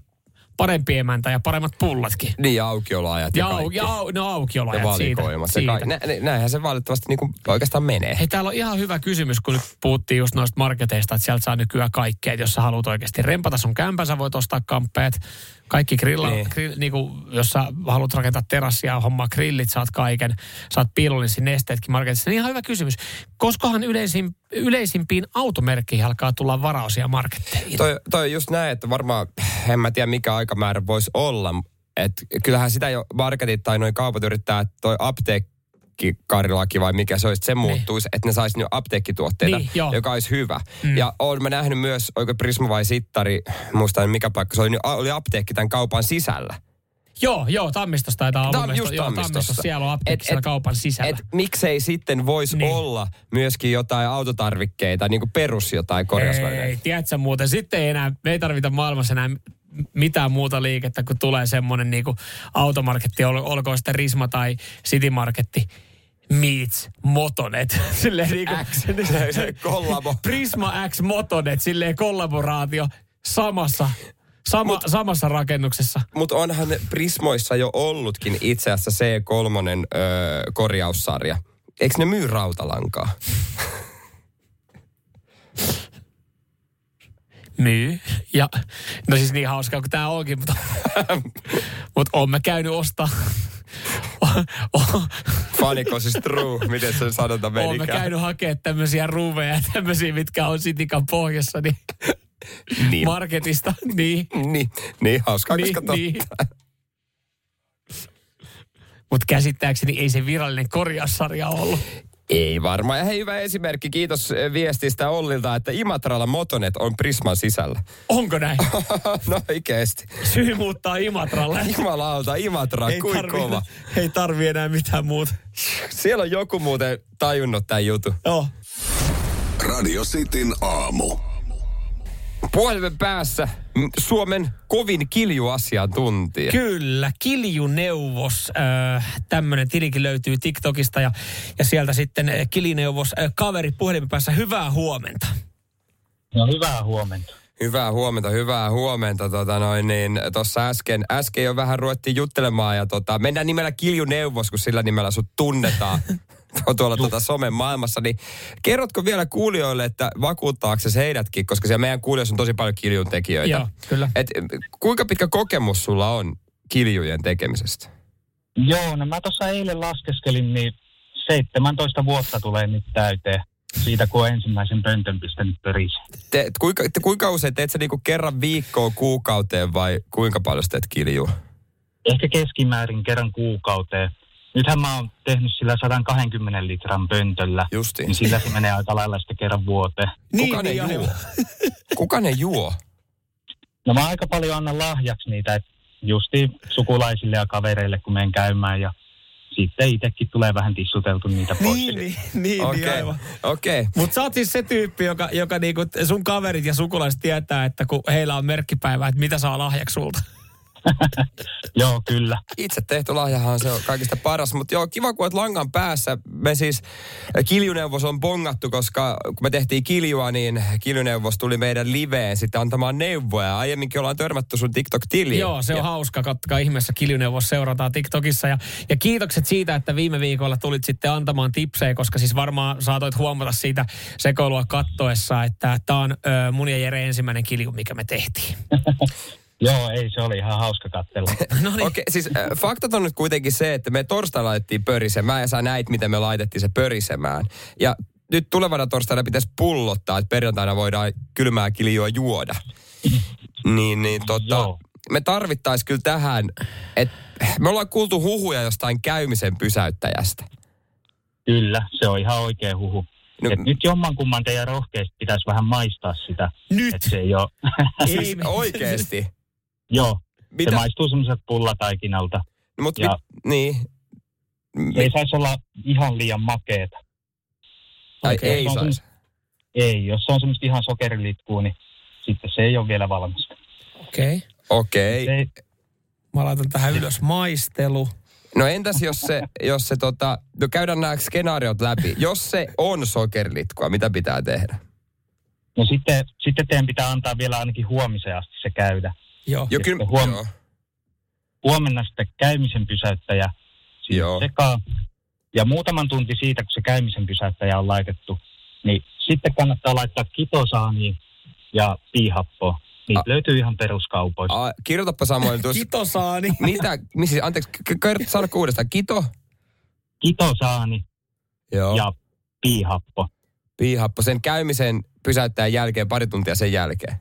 Speaker 3: parempi emäntä ja paremmat pullatkin.
Speaker 2: Niin, ja aukioloajat ja,
Speaker 3: Ja, au,
Speaker 2: kaikki.
Speaker 3: ja au, no
Speaker 2: ja
Speaker 3: aukioloajat siitä.
Speaker 2: valikoimat. ja
Speaker 3: siitä.
Speaker 2: Nä, nä- näinhän se valitettavasti niin kuin oikeastaan menee.
Speaker 3: Hei, täällä on ihan hyvä kysymys, kun nyt puhuttiin just noista marketeista, että sieltä saa nykyään kaikkea. Että jos sä haluat oikeasti rempata sun kämpän, sä voit ostaa kamppeet. Kaikki grilla,
Speaker 2: Niin.
Speaker 3: grill, niin kuin, jos sä haluat rakentaa terassia, hommaa grillit, saat kaiken. Saat piilollisia nesteetkin marketissa. Niin ihan hyvä kysymys. Koskahan yleisin, yleisimpiin automerkkeihin alkaa tulla varausia marketteihin?
Speaker 2: Toi, toi just näin, että varmaan, en mä tiedä mikä aikamäärä voisi olla. Että kyllähän sitä jo marketit tai noin kaupat yrittää, että toi apteekkikarilaki vai mikä se olisi, että se muuttuisi, että ne saisi nyt apteekkituotteita,
Speaker 3: Niin, joo.
Speaker 2: joka olisi hyvä. Mm. Ja olen mä nähnyt myös, oikein Prisma vai Sittari, muistan mikä paikka, se oli, oli apteekki tämän kaupan sisällä.
Speaker 3: Joo, joo, Tammistossa taitaa olla.
Speaker 2: Tam- just
Speaker 3: joo,
Speaker 2: Tammistossa.
Speaker 3: Tammistossa. Siellä on apteekki
Speaker 2: Et-
Speaker 3: siellä
Speaker 2: et-
Speaker 3: kaupan sisällä.
Speaker 2: Et miksei sitten voisi
Speaker 3: Niin.
Speaker 2: niin. olla myöskin jotain autotarvikkeita, niin kuin perus jotain korjausvälineitä.
Speaker 3: Ei, tiedätkö muuten, sitten ei enää, me ei tarvita maailmassa enää mitään muuta liikettä, kun tulee semmoinen niinku automarketti, ol, olkoon sitten Risma tai City Marketti, meets Motonet. Silleen niinku,
Speaker 2: X, se- se kollabo.
Speaker 3: Prisma X Motonet, silleen kollaboraatio samassa, sama, samassa rakennuksessa.
Speaker 2: Mutta onhan Prismoissa jo ollutkin itse asiassa C3 öö, korjaussarja. Eikö ne myy rautalankaa?
Speaker 3: Myy. Ja, no siis niin hauskaa kuin tämä onkin, mutta, mutta on mä käynyt ostaa.
Speaker 2: Funny is true, miten se sanonta
Speaker 3: Olen mä
Speaker 2: menikään.
Speaker 3: käynyt hakemaan tämmöisiä ruuveja ja tämmöisiä, mitkä on sitikan pohjassa, niin
Speaker 2: Niin,
Speaker 3: marketista. Niin,
Speaker 2: niin, niin hauskaa,
Speaker 3: niin,
Speaker 2: koska totta.
Speaker 3: niin. Mutta käsittääkseni ei se virallinen korjaussarja ollut.
Speaker 2: Ei varmaan. Ja hei, hyvä esimerkki. Kiitos eh, viestistä Ollilta, että Imatralla Motonet on Prisman sisällä.
Speaker 3: Onko näin?
Speaker 2: no oikeesti.
Speaker 3: Syy muuttaa Imatralle.
Speaker 2: Jumalauta, Imatra,
Speaker 3: Ei
Speaker 2: kuin
Speaker 3: tarvi,
Speaker 2: kova.
Speaker 3: ei tarvi enää mitään muuta.
Speaker 2: Siellä on joku muuten tajunnut tämän jutun.
Speaker 3: Joo.
Speaker 1: Radio Cityn aamu.
Speaker 2: Puhelimen päässä Suomen kovin kiljuasiantuntija.
Speaker 3: Kyllä, Kiljuneuvos, äh, tämmöinen tilikin löytyy TikTokista ja, ja sieltä sitten äh, Kilineuvos, äh, kaveri puhelimen päässä, hyvää huomenta.
Speaker 6: No hyvää huomenta.
Speaker 2: Hyvää huomenta, hyvää huomenta. Tota noin, niin, äsken, äsken jo vähän ruvettiin juttelemaan ja tota, mennään nimellä Kiljuneuvos, kun sillä nimellä sut tunnetaan tuolla tuota somen maailmassa. Niin kerrotko vielä kuulijoille, että vakuuttaako se heidätkin, koska siellä meidän kuulijoissa on tosi paljon kiljun tekijöitä.
Speaker 3: Joo, kyllä.
Speaker 2: Et, kuinka pitkä kokemus sulla on kiljujen tekemisestä?
Speaker 6: Joo, no mä tuossa eilen laskeskelin, niin 17 vuotta tulee nyt täyteen siitä, kun on ensimmäisen pöntön pistänyt pörissä.
Speaker 2: Te, kuinka, te, kuinka usein, teet sä niinku kerran viikkoon, kuukauteen vai kuinka paljon teet kiljua?
Speaker 6: Ehkä keskimäärin kerran kuukauteen. Nythän mä oon tehnyt sillä 120 litran pöntöllä,
Speaker 2: Justiin.
Speaker 6: niin sillä se menee aika lailla sitten kerran vuoteen.
Speaker 2: Kuka ne
Speaker 3: niin,
Speaker 2: juo?
Speaker 3: aivan.
Speaker 2: Kuka ne juo?
Speaker 6: No mä aika paljon annan lahjaksi niitä, että justi sukulaisille ja kavereille, kun menen käymään ja sitten itsekin tulee vähän tissuteltu niitä pois.
Speaker 3: Niin, niin, niin, niin
Speaker 2: Okei,
Speaker 3: aivan.
Speaker 2: okei.
Speaker 3: Mutta sä oot siis se tyyppi, joka, joka niinku sun kaverit ja sukulaiset tietää, että kun heillä on merkkipäivä, että mitä saa lahjaksi sulta.
Speaker 6: Joo, kyllä.
Speaker 2: Itse tehty lahjahan se on kaikista paras, mutta joo, kiva kun langan päässä. Me siis Kiljuneuvos on bongattu, koska kun me tehtiin Kiljua, niin Kiljuneuvos tuli meidän liveen sitten antamaan neuvoja. Aiemminkin ollaan törmätty sun TikTok-tiliin.
Speaker 3: Joo, se on
Speaker 2: ja,
Speaker 3: hauska. Kattokaa ihmeessä Kiljuneuvos seurataan TikTokissa. Ja, ja kiitokset siitä, että viime viikolla tulit sitten antamaan tipsejä, koska siis varmaan saatoit huomata siitä sekoilua kattoessa, että tämä on ö, mun ja Jere ensimmäinen kilju, mikä me tehtiin.
Speaker 6: Joo, ei se oli ihan hauska katsella.
Speaker 3: No niin.
Speaker 2: Okei, siis äh, faktat on nyt kuitenkin se, että me torstaina laitettiin pörisemään ja sä näit, miten me laitettiin se pörisemään. Ja nyt tulevana torstaina pitäisi pullottaa, että perjantaina voidaan kylmää kiljua juoda. Niin, niin tota,
Speaker 6: Joo.
Speaker 2: me tarvittaisiin kyllä tähän, että me ollaan kuultu huhuja jostain käymisen pysäyttäjästä.
Speaker 6: Kyllä, se on ihan oikea huhu.
Speaker 2: No-
Speaker 6: Et nyt jommankumman teidän rohkeasti pitäisi vähän maistaa sitä.
Speaker 3: Nyt.
Speaker 6: Että se ei ole...
Speaker 3: Ei,
Speaker 2: Siis oikeesti.
Speaker 6: Joo,
Speaker 2: Mitä?
Speaker 6: se maistuu semmoiset pullataikinalta.
Speaker 2: No, mut,
Speaker 6: ja-
Speaker 2: mit, niin.
Speaker 6: Se ei saisi olla ihan liian makeeta.
Speaker 2: Tai
Speaker 3: Okei,
Speaker 2: ei saisi.
Speaker 6: Ei, jos se on semmoista ihan sokerilitkua, niin sitten se ei ole vielä valmista.
Speaker 3: Okei. Okay.
Speaker 2: Okei.
Speaker 6: Se ei,
Speaker 3: Mä laitan tähän ylös maistelu.
Speaker 2: No entäs jos se, jos se tota, no käydään nämä skenaariot läpi. Jos se on sokerilitkua, mitä pitää tehdä?
Speaker 6: no sitten, sitten teidän pitää antaa vielä ainakin huomiseen asti se käydä.
Speaker 3: Joo.
Speaker 2: Jo, kyllä,
Speaker 6: huom-
Speaker 2: joo.
Speaker 6: Huomenna sitten käymisen pysäyttäjä siihen
Speaker 2: Joo.
Speaker 6: sekaan. Ja muutaman tunti siitä, kun se käymisen pysäyttäjä on laitettu, niin sitten kannattaa laittaa kitosaaniin ja piihappoa. Niitä
Speaker 2: A-
Speaker 6: löytyy ihan peruskaupoista.
Speaker 2: A, kirjoitapa Samuel tuossa.
Speaker 3: Kitosaani.
Speaker 2: Mitä, missä, anteeksi, k- k- sano uudestaan. Kito?
Speaker 6: Kitosaani
Speaker 2: Joo.
Speaker 6: ja piihappo.
Speaker 2: Piihappo sen käymisen pysäyttää jälkeen, pari tuntia sen jälkeen.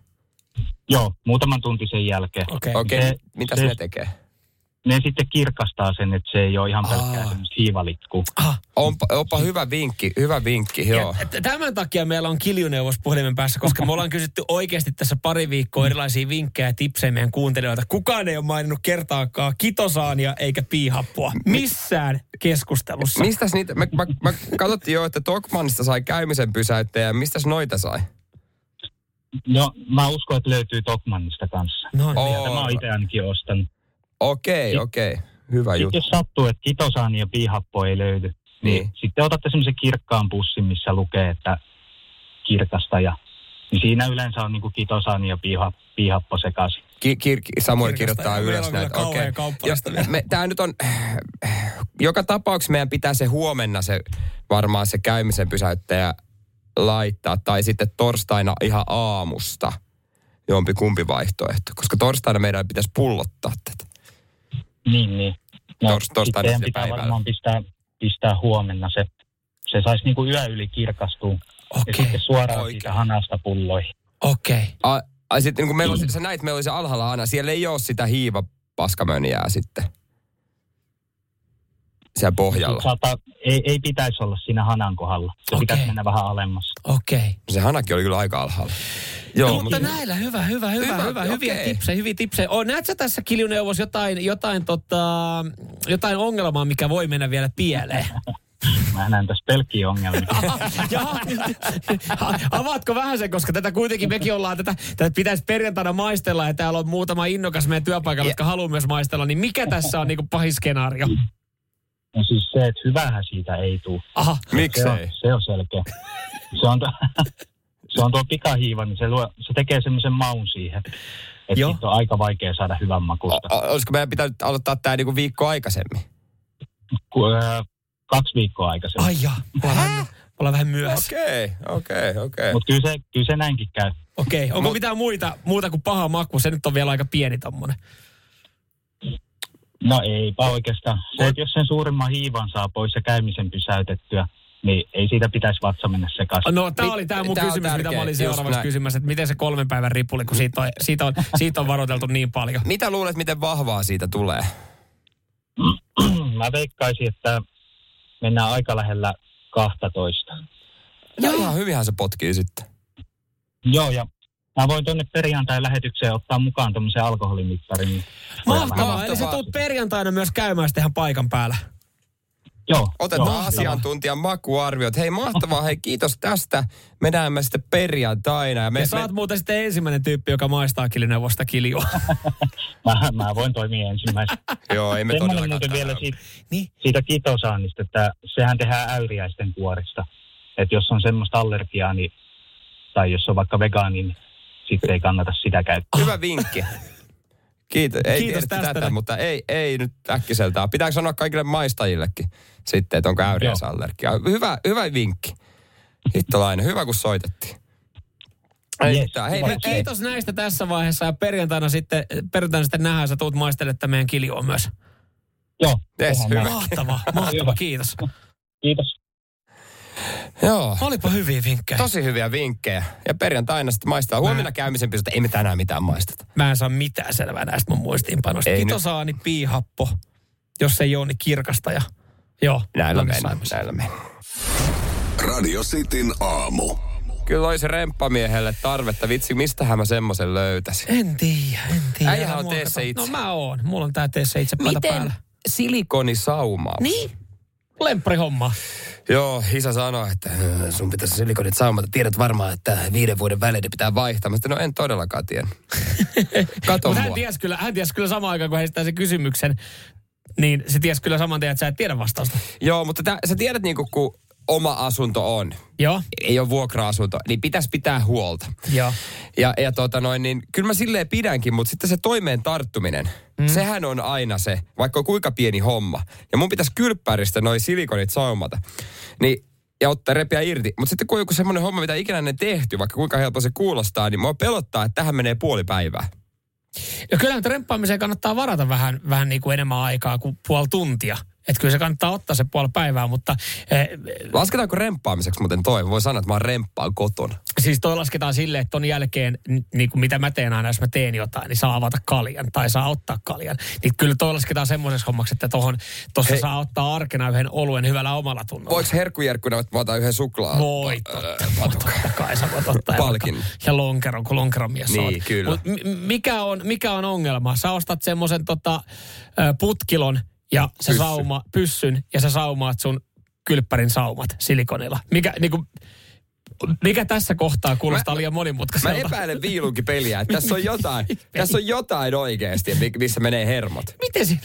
Speaker 6: Joo, muutaman tunti sen jälkeen.
Speaker 3: Okei.
Speaker 6: Se-
Speaker 2: okay, mitä
Speaker 6: se-
Speaker 2: ne tekee?
Speaker 6: Ne sitten kirkastaa sen, että se ei ole ihan pelkkää hiivalitkua.
Speaker 3: Ah,
Speaker 2: Onpa, onpa hyvä vinkki, hyvä vinkki, joo.
Speaker 3: Ja tämän takia meillä on kiljuneuvos puhelimen päässä, koska me ollaan kysytty oikeasti tässä pari viikkoa erilaisia vinkkejä ja tipsejä meidän kuuntelijoilta. Kukaan ei ole maininnut kertaakaan kitosaania eikä piihappua. Missään keskustelussa.
Speaker 2: Mistäs niitä, me, mä, mä katsottiin jo, että Tokmanista sai käymisen pysäyttäjä, mistäs noita sai?
Speaker 6: No, mä uskon, että löytyy Tokmannista kanssa.
Speaker 3: No niin.
Speaker 6: Sieltä mä oon itse ainakin ostanut.
Speaker 2: Okei, okei. Hyvä
Speaker 6: Sitten
Speaker 2: juttu.
Speaker 6: jos sattuu, että kitosaani ja piihappo ei löydy, niin,
Speaker 2: Niin.
Speaker 6: sitten otatte semmoisen kirkkaan pussin, missä lukee, että kirkasta ja niin siinä yleensä on niinku kitosaani ja piiha, piihappo sekaisin.
Speaker 2: Ki, kir, Samuel
Speaker 3: Kirkasta.
Speaker 2: kirjoittaa ylös
Speaker 3: on
Speaker 2: näitä. Okei. me, tää nyt on, joka tapauksessa meidän pitää se huomenna se varmaan se käymisen pysäyttäjä laittaa. Tai sitten torstaina ihan aamusta jompi kumpi vaihtoehto. Koska torstaina meidän pitäisi pullottaa tätä.
Speaker 6: Niin, niin. No,
Speaker 2: Tors- torstaina
Speaker 6: pitää
Speaker 2: päivällä.
Speaker 6: varmaan pistää, pistää huomenna se. Se saisi niinku yö yli kirkastua ja
Speaker 3: Okei,
Speaker 6: sitten suoraan
Speaker 2: Oikein.
Speaker 6: siitä hanasta pulloihin.
Speaker 3: okei.
Speaker 2: Ai, ai sitten niin kun meillä on, sä näit, meillä oli se alhaalla aina. Siellä ei ole sitä hiiva paskamöniää sitten. Siellä pohjalla.
Speaker 6: Saata, ei, ei pitäisi olla siinä hanan kohdalla. Se
Speaker 3: Okei.
Speaker 6: pitäisi mennä vähän alemmas.
Speaker 3: Okei.
Speaker 2: Se hanakin oli kyllä aika alhaalla. Joo,
Speaker 3: No, mutta näillä hyvä, hyvä, hyvä,
Speaker 2: Hyvä,
Speaker 3: hyvä, hyvä hyviä tipsejä, hyviä tipsejä. Oh, näet sä tässä kiljuneuvos jotain, jotain, tota, jotain ongelmaa, mikä voi mennä vielä pieleen?
Speaker 6: Mä näen tässä pelkkiä ongelmia.
Speaker 3: Avaatko vähän sen, koska tätä kuitenkin mekin ollaan, tätä, tätä pitäisi perjantaina maistella ja täällä on muutama innokas meidän työpaikalla, jotka haluaa myös maistella, niin mikä tässä on niinku pahin skenaario?
Speaker 6: No siis se, että hyvähän siitä ei tule.
Speaker 3: Aha,
Speaker 6: Se on,
Speaker 2: Miksei?
Speaker 6: se on selkeä. Se on, tuo, se on tuo pikahiiva, niin se, luo, se tekee semmoisen maun siihen. Että
Speaker 3: Joo.
Speaker 6: on aika vaikea saada hyvän makusta.
Speaker 2: O- olisiko meidän pitänyt aloittaa tämä niinku viikko aikaisemmin?
Speaker 6: Ku, kaksi viikkoa aikaisemmin.
Speaker 3: ai jaa, ollaan, vähän, ollaan vähän myöhässä.
Speaker 2: Okei, okei, okei.
Speaker 6: Mutta kyllä se, kyllä se näinkin käy.
Speaker 3: Okei, onko
Speaker 2: Mut-
Speaker 3: mitään muita, muuta kuin paha maku? Se nyt on vielä aika pieni tommonen.
Speaker 6: No eipä oikeastaan. Se, että jos sen suurimman hiivan saa pois ja käymisen pysäytettyä, niin ei siitä pitäisi vatsa mennä sekaisin.
Speaker 3: No, tämä oli tämä mun
Speaker 2: tää on
Speaker 3: kysymys, mitä mä olin seuraavaksi
Speaker 2: näin.
Speaker 3: kysymässä, että miten se kolmen päivän ripuli, kun siitä on, siitä on, siitä on varoiteltu niin paljon.
Speaker 2: Mitä luulet, miten vahvaa siitä tulee?
Speaker 6: Mä veikkaisin, että mennään aika lähellä 12.
Speaker 2: Ja ihan hyvinhän se potkii sitten.
Speaker 6: Joo, ja mä voin tuonne perjantai lähetykseen ottaa mukaan tuommoisen alkoholimittarin. niin
Speaker 3: Mahtavaa, eli sä tulet perjantaina myös käymään sitten paikan päällä.
Speaker 6: Joo.
Speaker 2: Otetaan
Speaker 6: joo,
Speaker 2: asiantuntijan makuarviot. Hei mahtavaa, hei kiitos tästä. Me näemme sitten perjantaina. Ja me,
Speaker 3: Ja sä oot muuten sitten ensimmäinen tyyppi, joka maistaa kilineuvosta kiljua.
Speaker 6: Mä, mä voin toimia ensimmäisenä.
Speaker 2: Joo, ei me
Speaker 6: Semmoinen
Speaker 2: todellakaan
Speaker 6: muuten vielä siitä,
Speaker 3: Niin.
Speaker 6: siitä kitosaannista, että sehän tehdään äyriäisten kuorista. Että jos on semmoista allergiaa, niin, tai jos on vaikka vegaani, niin sitten ei kannata sitä käyttää.
Speaker 2: Hyvä vinkki. Kiitos, ei
Speaker 3: Kiitos tästä.
Speaker 2: tätä, mutta ei, ei nyt äkkiseltään. Pitääkö sanoa kaikille maistajillekin sitten, että onko äyriäisallergia? Hyvä, hyvä vinkki. Hittolainen, hyvä kun soitettiin. Ei
Speaker 6: Yes,
Speaker 2: mitään. Hei,
Speaker 3: Kiitos näistä tässä vaiheessa ja perjantaina sitten, perjantaina sitten nähdään, sä tuut maisteletta meidän kiljua myös.
Speaker 6: Joo,
Speaker 2: Yes, hyvä.
Speaker 6: näin.
Speaker 3: Mahtavaa, mahtavaa, kiitos.
Speaker 6: Kiitos.
Speaker 2: Joo.
Speaker 3: Olipa hyviä vinkkejä.
Speaker 2: Tosi hyviä vinkkejä. Ja perjantaina sitten maistaa. Huomenna käymisen pystytä. Ei me tänään mitään maisteta.
Speaker 3: Mä en saa mitään selvää näistä mun muistiinpanoista.
Speaker 2: Ei
Speaker 3: Kitosaani, piihappo, jos ei ole, niin kirkasta ja joo.
Speaker 2: Näillä mennään. Näillä mennään.
Speaker 1: Radio Cityn aamu.
Speaker 2: Kyllä olisi remppamiehelle tarvetta. Vitsi, mistähän mä semmoisen löytäisin?
Speaker 3: En tiedä, en tiedä.
Speaker 2: Äijähän on
Speaker 3: Mua
Speaker 2: tee se
Speaker 3: kato-
Speaker 2: itse.
Speaker 3: No mä oon. Mulla on tää tee se itse paita päällä.
Speaker 2: silikonisauma?
Speaker 3: Niin. Lemppari homma.
Speaker 2: Joo, isä sanoi, että "Äh, sun pitäisi silikonit saumata. Tiedät varmaan, että viiden vuoden välein pitää vaihtaa. Mä sanoin, no en todellakaan tiedä. Kato
Speaker 3: Mutta hän
Speaker 2: mua.
Speaker 3: tiesi kyllä, hän tiesi kyllä samaan aikaan, kun hän esittää sen kysymyksen, niin se tiesi kyllä saman tien, että sä et tiedä vastausta.
Speaker 2: Joo, mutta tä, sä tiedät niinku, kun oma asunto on,
Speaker 3: Joo,
Speaker 2: ei ole vuokra-asunto, niin pitäisi pitää huolta.
Speaker 3: joo.
Speaker 2: Ja, ja tota noin, niin kyllä mä silleen pidänkin, mutta sitten se toimeen tarttuminen, mm. sehän on aina se, vaikka on kuinka pieni homma. Ja mun pitäisi kylppäristä noi silikonit saumata. Niin ja ottaa repiä irti. Mutta sitten kun on joku semmoinen homma, mitä ikinä ennen tehty, vaikka kuinka helppo se kuulostaa, niin mua pelottaa, että tähän menee puoli päivää.
Speaker 3: Ja kyllähän remppaamiseen kannattaa varata vähän, vähän niin kuin enemmän aikaa kuin puoli tuntia. Että kyllä se kannattaa ottaa se puoli päivää, mutta eh,
Speaker 2: Lasketaanko remppaamiseksi muuten toi? Voi sanoa, että mä remppaan kotona.
Speaker 3: siis toi lasketaan silleen, että ton jälkeen, niin kuin mitä mä teen aina, jos mä teen jotain, niin saa avata kaljan tai saa ottaa kaljan. Niin kyllä toi lasketaan semmoiseksi hommaksi, että tohon, tossa
Speaker 2: Hei.
Speaker 3: saa ottaa arkena yhden oluen hyvällä omalla tunnolla.
Speaker 2: Voiko herkkujerkkuna, että mä otan yhden suklaa?
Speaker 3: Voi, totta,
Speaker 2: Äh,
Speaker 3: totta kai sä voit ottaa.
Speaker 2: Palkin.
Speaker 3: Ja lonkeron, kun lonkeromies
Speaker 2: Niin,
Speaker 3: oot.
Speaker 2: kyllä.
Speaker 3: Mut mi- mikä, on, mikä on ongelma? Sä ostat semmoisen tota, putkilon ja se
Speaker 2: Pyssy.
Speaker 3: sauma, pyssyn ja sä saumaat sun kylppärin saumat silikonilla. Mikä, niinku, mikä tässä kohtaa kuulostaa
Speaker 2: Mä-
Speaker 3: liian
Speaker 2: Mä
Speaker 3: monimutkaiselta?
Speaker 2: epäilen viilunkin peliä, että tässä on jotain, tässä on jotain oikeasti, mi- missä menee hermot.
Speaker 3: Miten si-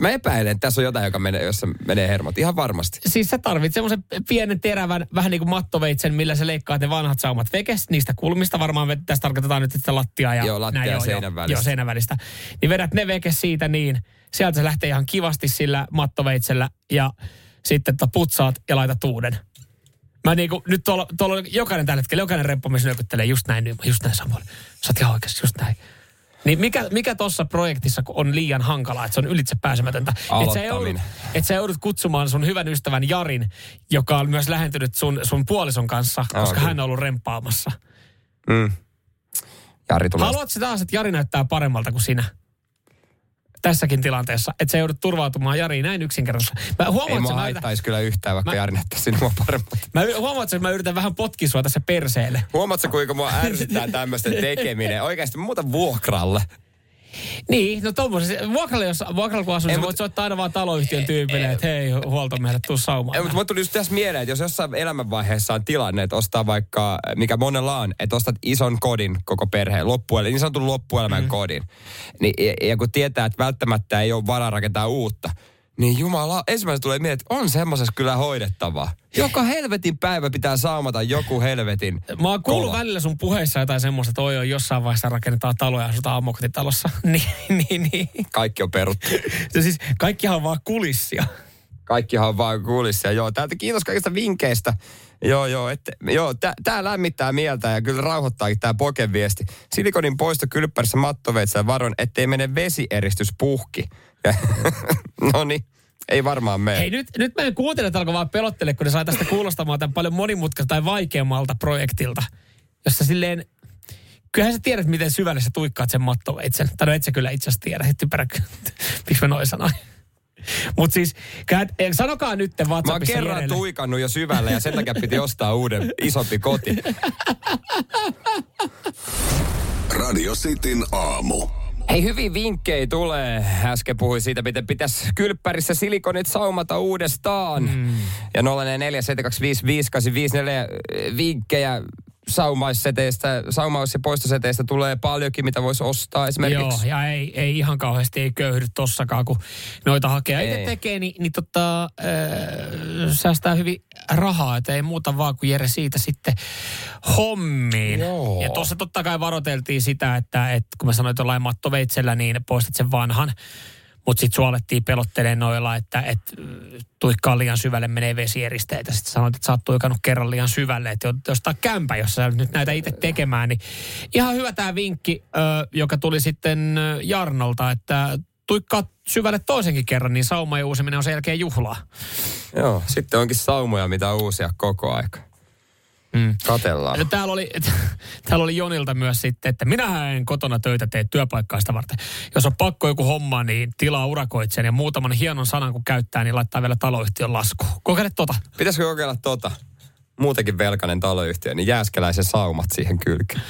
Speaker 2: Mä epäilen, että tässä on jotain, joka menee, jossa menee hermot. Ihan varmasti.
Speaker 3: Siis sä tarvit semmoisen pienen terävän, vähän niin kuin mattoveitsen, millä sä leikkaat ne vanhat saumat vekes niistä kulmista. Varmaan tässä tarkoitetaan nyt sitä lattiaa ja
Speaker 2: Joo, lattia ja seinän välistä.
Speaker 3: Joo, seinän välistä. Niin vedät ne vekes siitä niin. Sieltä se lähtee ihan kivasti sillä mattoveitsellä ja sitten tota putsaat ja laitat uuden. Mä niinku, nyt tuolla, tuolla on jokainen tällä hetkellä, jokainen remppamies nyökyttelee just näin, nyt, just näin Samuel. Sä oot ihan oikeasti just näin. Niin mikä, mikä tuossa projektissa on liian hankalaa, että se on ylitse pääsemätöntä? Että sä, joudut,
Speaker 2: Aloittaminen.
Speaker 3: et sä joudut kutsumaan sun hyvän ystävän Jarin, joka on myös lähentynyt sun, sun puolison kanssa, koska
Speaker 2: kyllä.
Speaker 3: hän on ollut remppaamassa.
Speaker 2: Mm. Jari tulee.
Speaker 3: Haluatko taas, että Jari näyttää paremmalta kuin sinä? Tässäkin tilanteessa, että sä joudut turvautumaan Jariin näin yksinkertaisesti. Mä
Speaker 2: Ei
Speaker 3: huomaan, että
Speaker 2: mua haittaisi kyllä yhtään, vaikka
Speaker 3: Mä-
Speaker 2: Jari näyttäisi sinua paremmalta.
Speaker 3: mä huomaat, että mä yritän vähän potkia sua tässä perseelle.
Speaker 2: Huomaatko, kuinka mua ärsyttää tämmöisten tekeminen? Oikeasti mä muutan vuokralle.
Speaker 3: Niin, no tuommoisessa, vuokralla, jos, vuokralla kun asuu,
Speaker 2: Ei,
Speaker 3: sä voit soittaa aina vaan taloyhtiön tyypille, että hei, huoltomiehelle, tuu saumaan.
Speaker 2: Ei, mutta mulla tuli just tässä mieleen, että jos jossain elämänvaiheessa on tilanne, että ostaa vaikka, mikä monella on, että ostat ison kodin koko perheen, loppuel, niin sanotun loppuelämän mm. kodin. Niin, ja, ja kun tietää, että välttämättä ei ole varaa rakentaa uutta, niin jumala, ensimmäisenä tulee mieleen, että on semmoisessa kyllä hoidettavaa. Joka helvetin päivä pitää saamata joku helvetin
Speaker 3: Mä oon kuullut
Speaker 2: kova.
Speaker 3: välillä sun puheissa jotain semmoista, että oi, jossain vaiheessa rakennetaan taloja ja asutaan omakotitalossa. niin, niin, niin.
Speaker 2: Kaikki on peruttu.
Speaker 3: Ja siis kaikkihan on vaan kulissia.
Speaker 2: Kaikkihan on vaan kulissia. Joo, täältä kiitos kaikista vinkkeistä. Joo, joo, ette, joo tää, tää lämmittää mieltä ja kyllä rauhoittaakin tää poken viesti. Silikonin poisto kylppärissä mattoveitsa ja varon, ettei mene vesieristys puhki. no niin, ei varmaan mene.
Speaker 3: Hei, nyt, nyt meidän kuuntelijat alkoi vaan pelottele, kun ne sai tästä kuulostamaan tämän paljon monimutkaiselta tai vaikeammalta projektilta, jossa silleen, kyllähän sä tiedät, miten syvälle sä tuikkaat sen mattoveitsen. Tai no et sä kyllä itse asiassa tiedä, että typerä, miksi mä noin sanoin. Mutta siis, kyllähän- eh, sanokaa nyt
Speaker 2: Mä oon
Speaker 3: WhatsAppissa
Speaker 2: kerran
Speaker 3: Jerelle.
Speaker 2: tuikannut jo syvälle ja sen takia piti ostaa uuden isompi koti.
Speaker 1: Radio Cityn aamu.
Speaker 2: Hei, hyviä vinkkejä tulee. Äsken puhui siitä, miten pitäisi kylppärissä silikonit saumata uudestaan. Mm. Ja 0472555854 vinkkejä saumaisseteistä, saumaus- ja poistoseteistä tulee paljonkin, mitä voisi ostaa esimerkiksi.
Speaker 3: Joo, ja ei, ei ihan kauheasti ei köyhdy tossakaan, kun noita hakee. Itse tekee, niin, niin tota, äh, säästää hyvin rahaa, että ei muuta vaan kuin Jere siitä sitten hommiin.
Speaker 2: Joo.
Speaker 3: Ja tuossa totta kai varoteltiin sitä, että, että kun mä sanoin jollain mattoveitsellä, niin poistat sen vanhan. Mutta sitten suolettiin pelottelee noilla, että et, tuikkaa liian syvälle menee vesieristeitä. Sitten sanoit, että sä oot tuikannut kerran liian syvälle, että joudut ostaa kämpä, jos sä nyt näitä itse tekemään. Niin ihan hyvä tämä vinkki, joka tuli sitten Jarnolta, että tuikkaa syvälle toisenkin kerran, niin saumojen uusiminen on sen jälkeen juhlaa.
Speaker 2: Joo, sitten onkin saumoja, mitä uusia koko aika. Mm. Katellaan.
Speaker 3: Ja täällä oli, täällä oli Jonilta myös sitten, että minähän en kotona töitä tee työpaikkaa sitä varten. Jos on pakko joku homma, niin tilaa urakoitsen ja muutaman hienon sanan kun käyttää, niin laittaa vielä taloyhtiön lasku. Kokeile tota.
Speaker 2: Pitäisikö kokeilla tota? Muutenkin velkainen taloyhtiö, niin jääskeläisen saumat siihen kylkeen.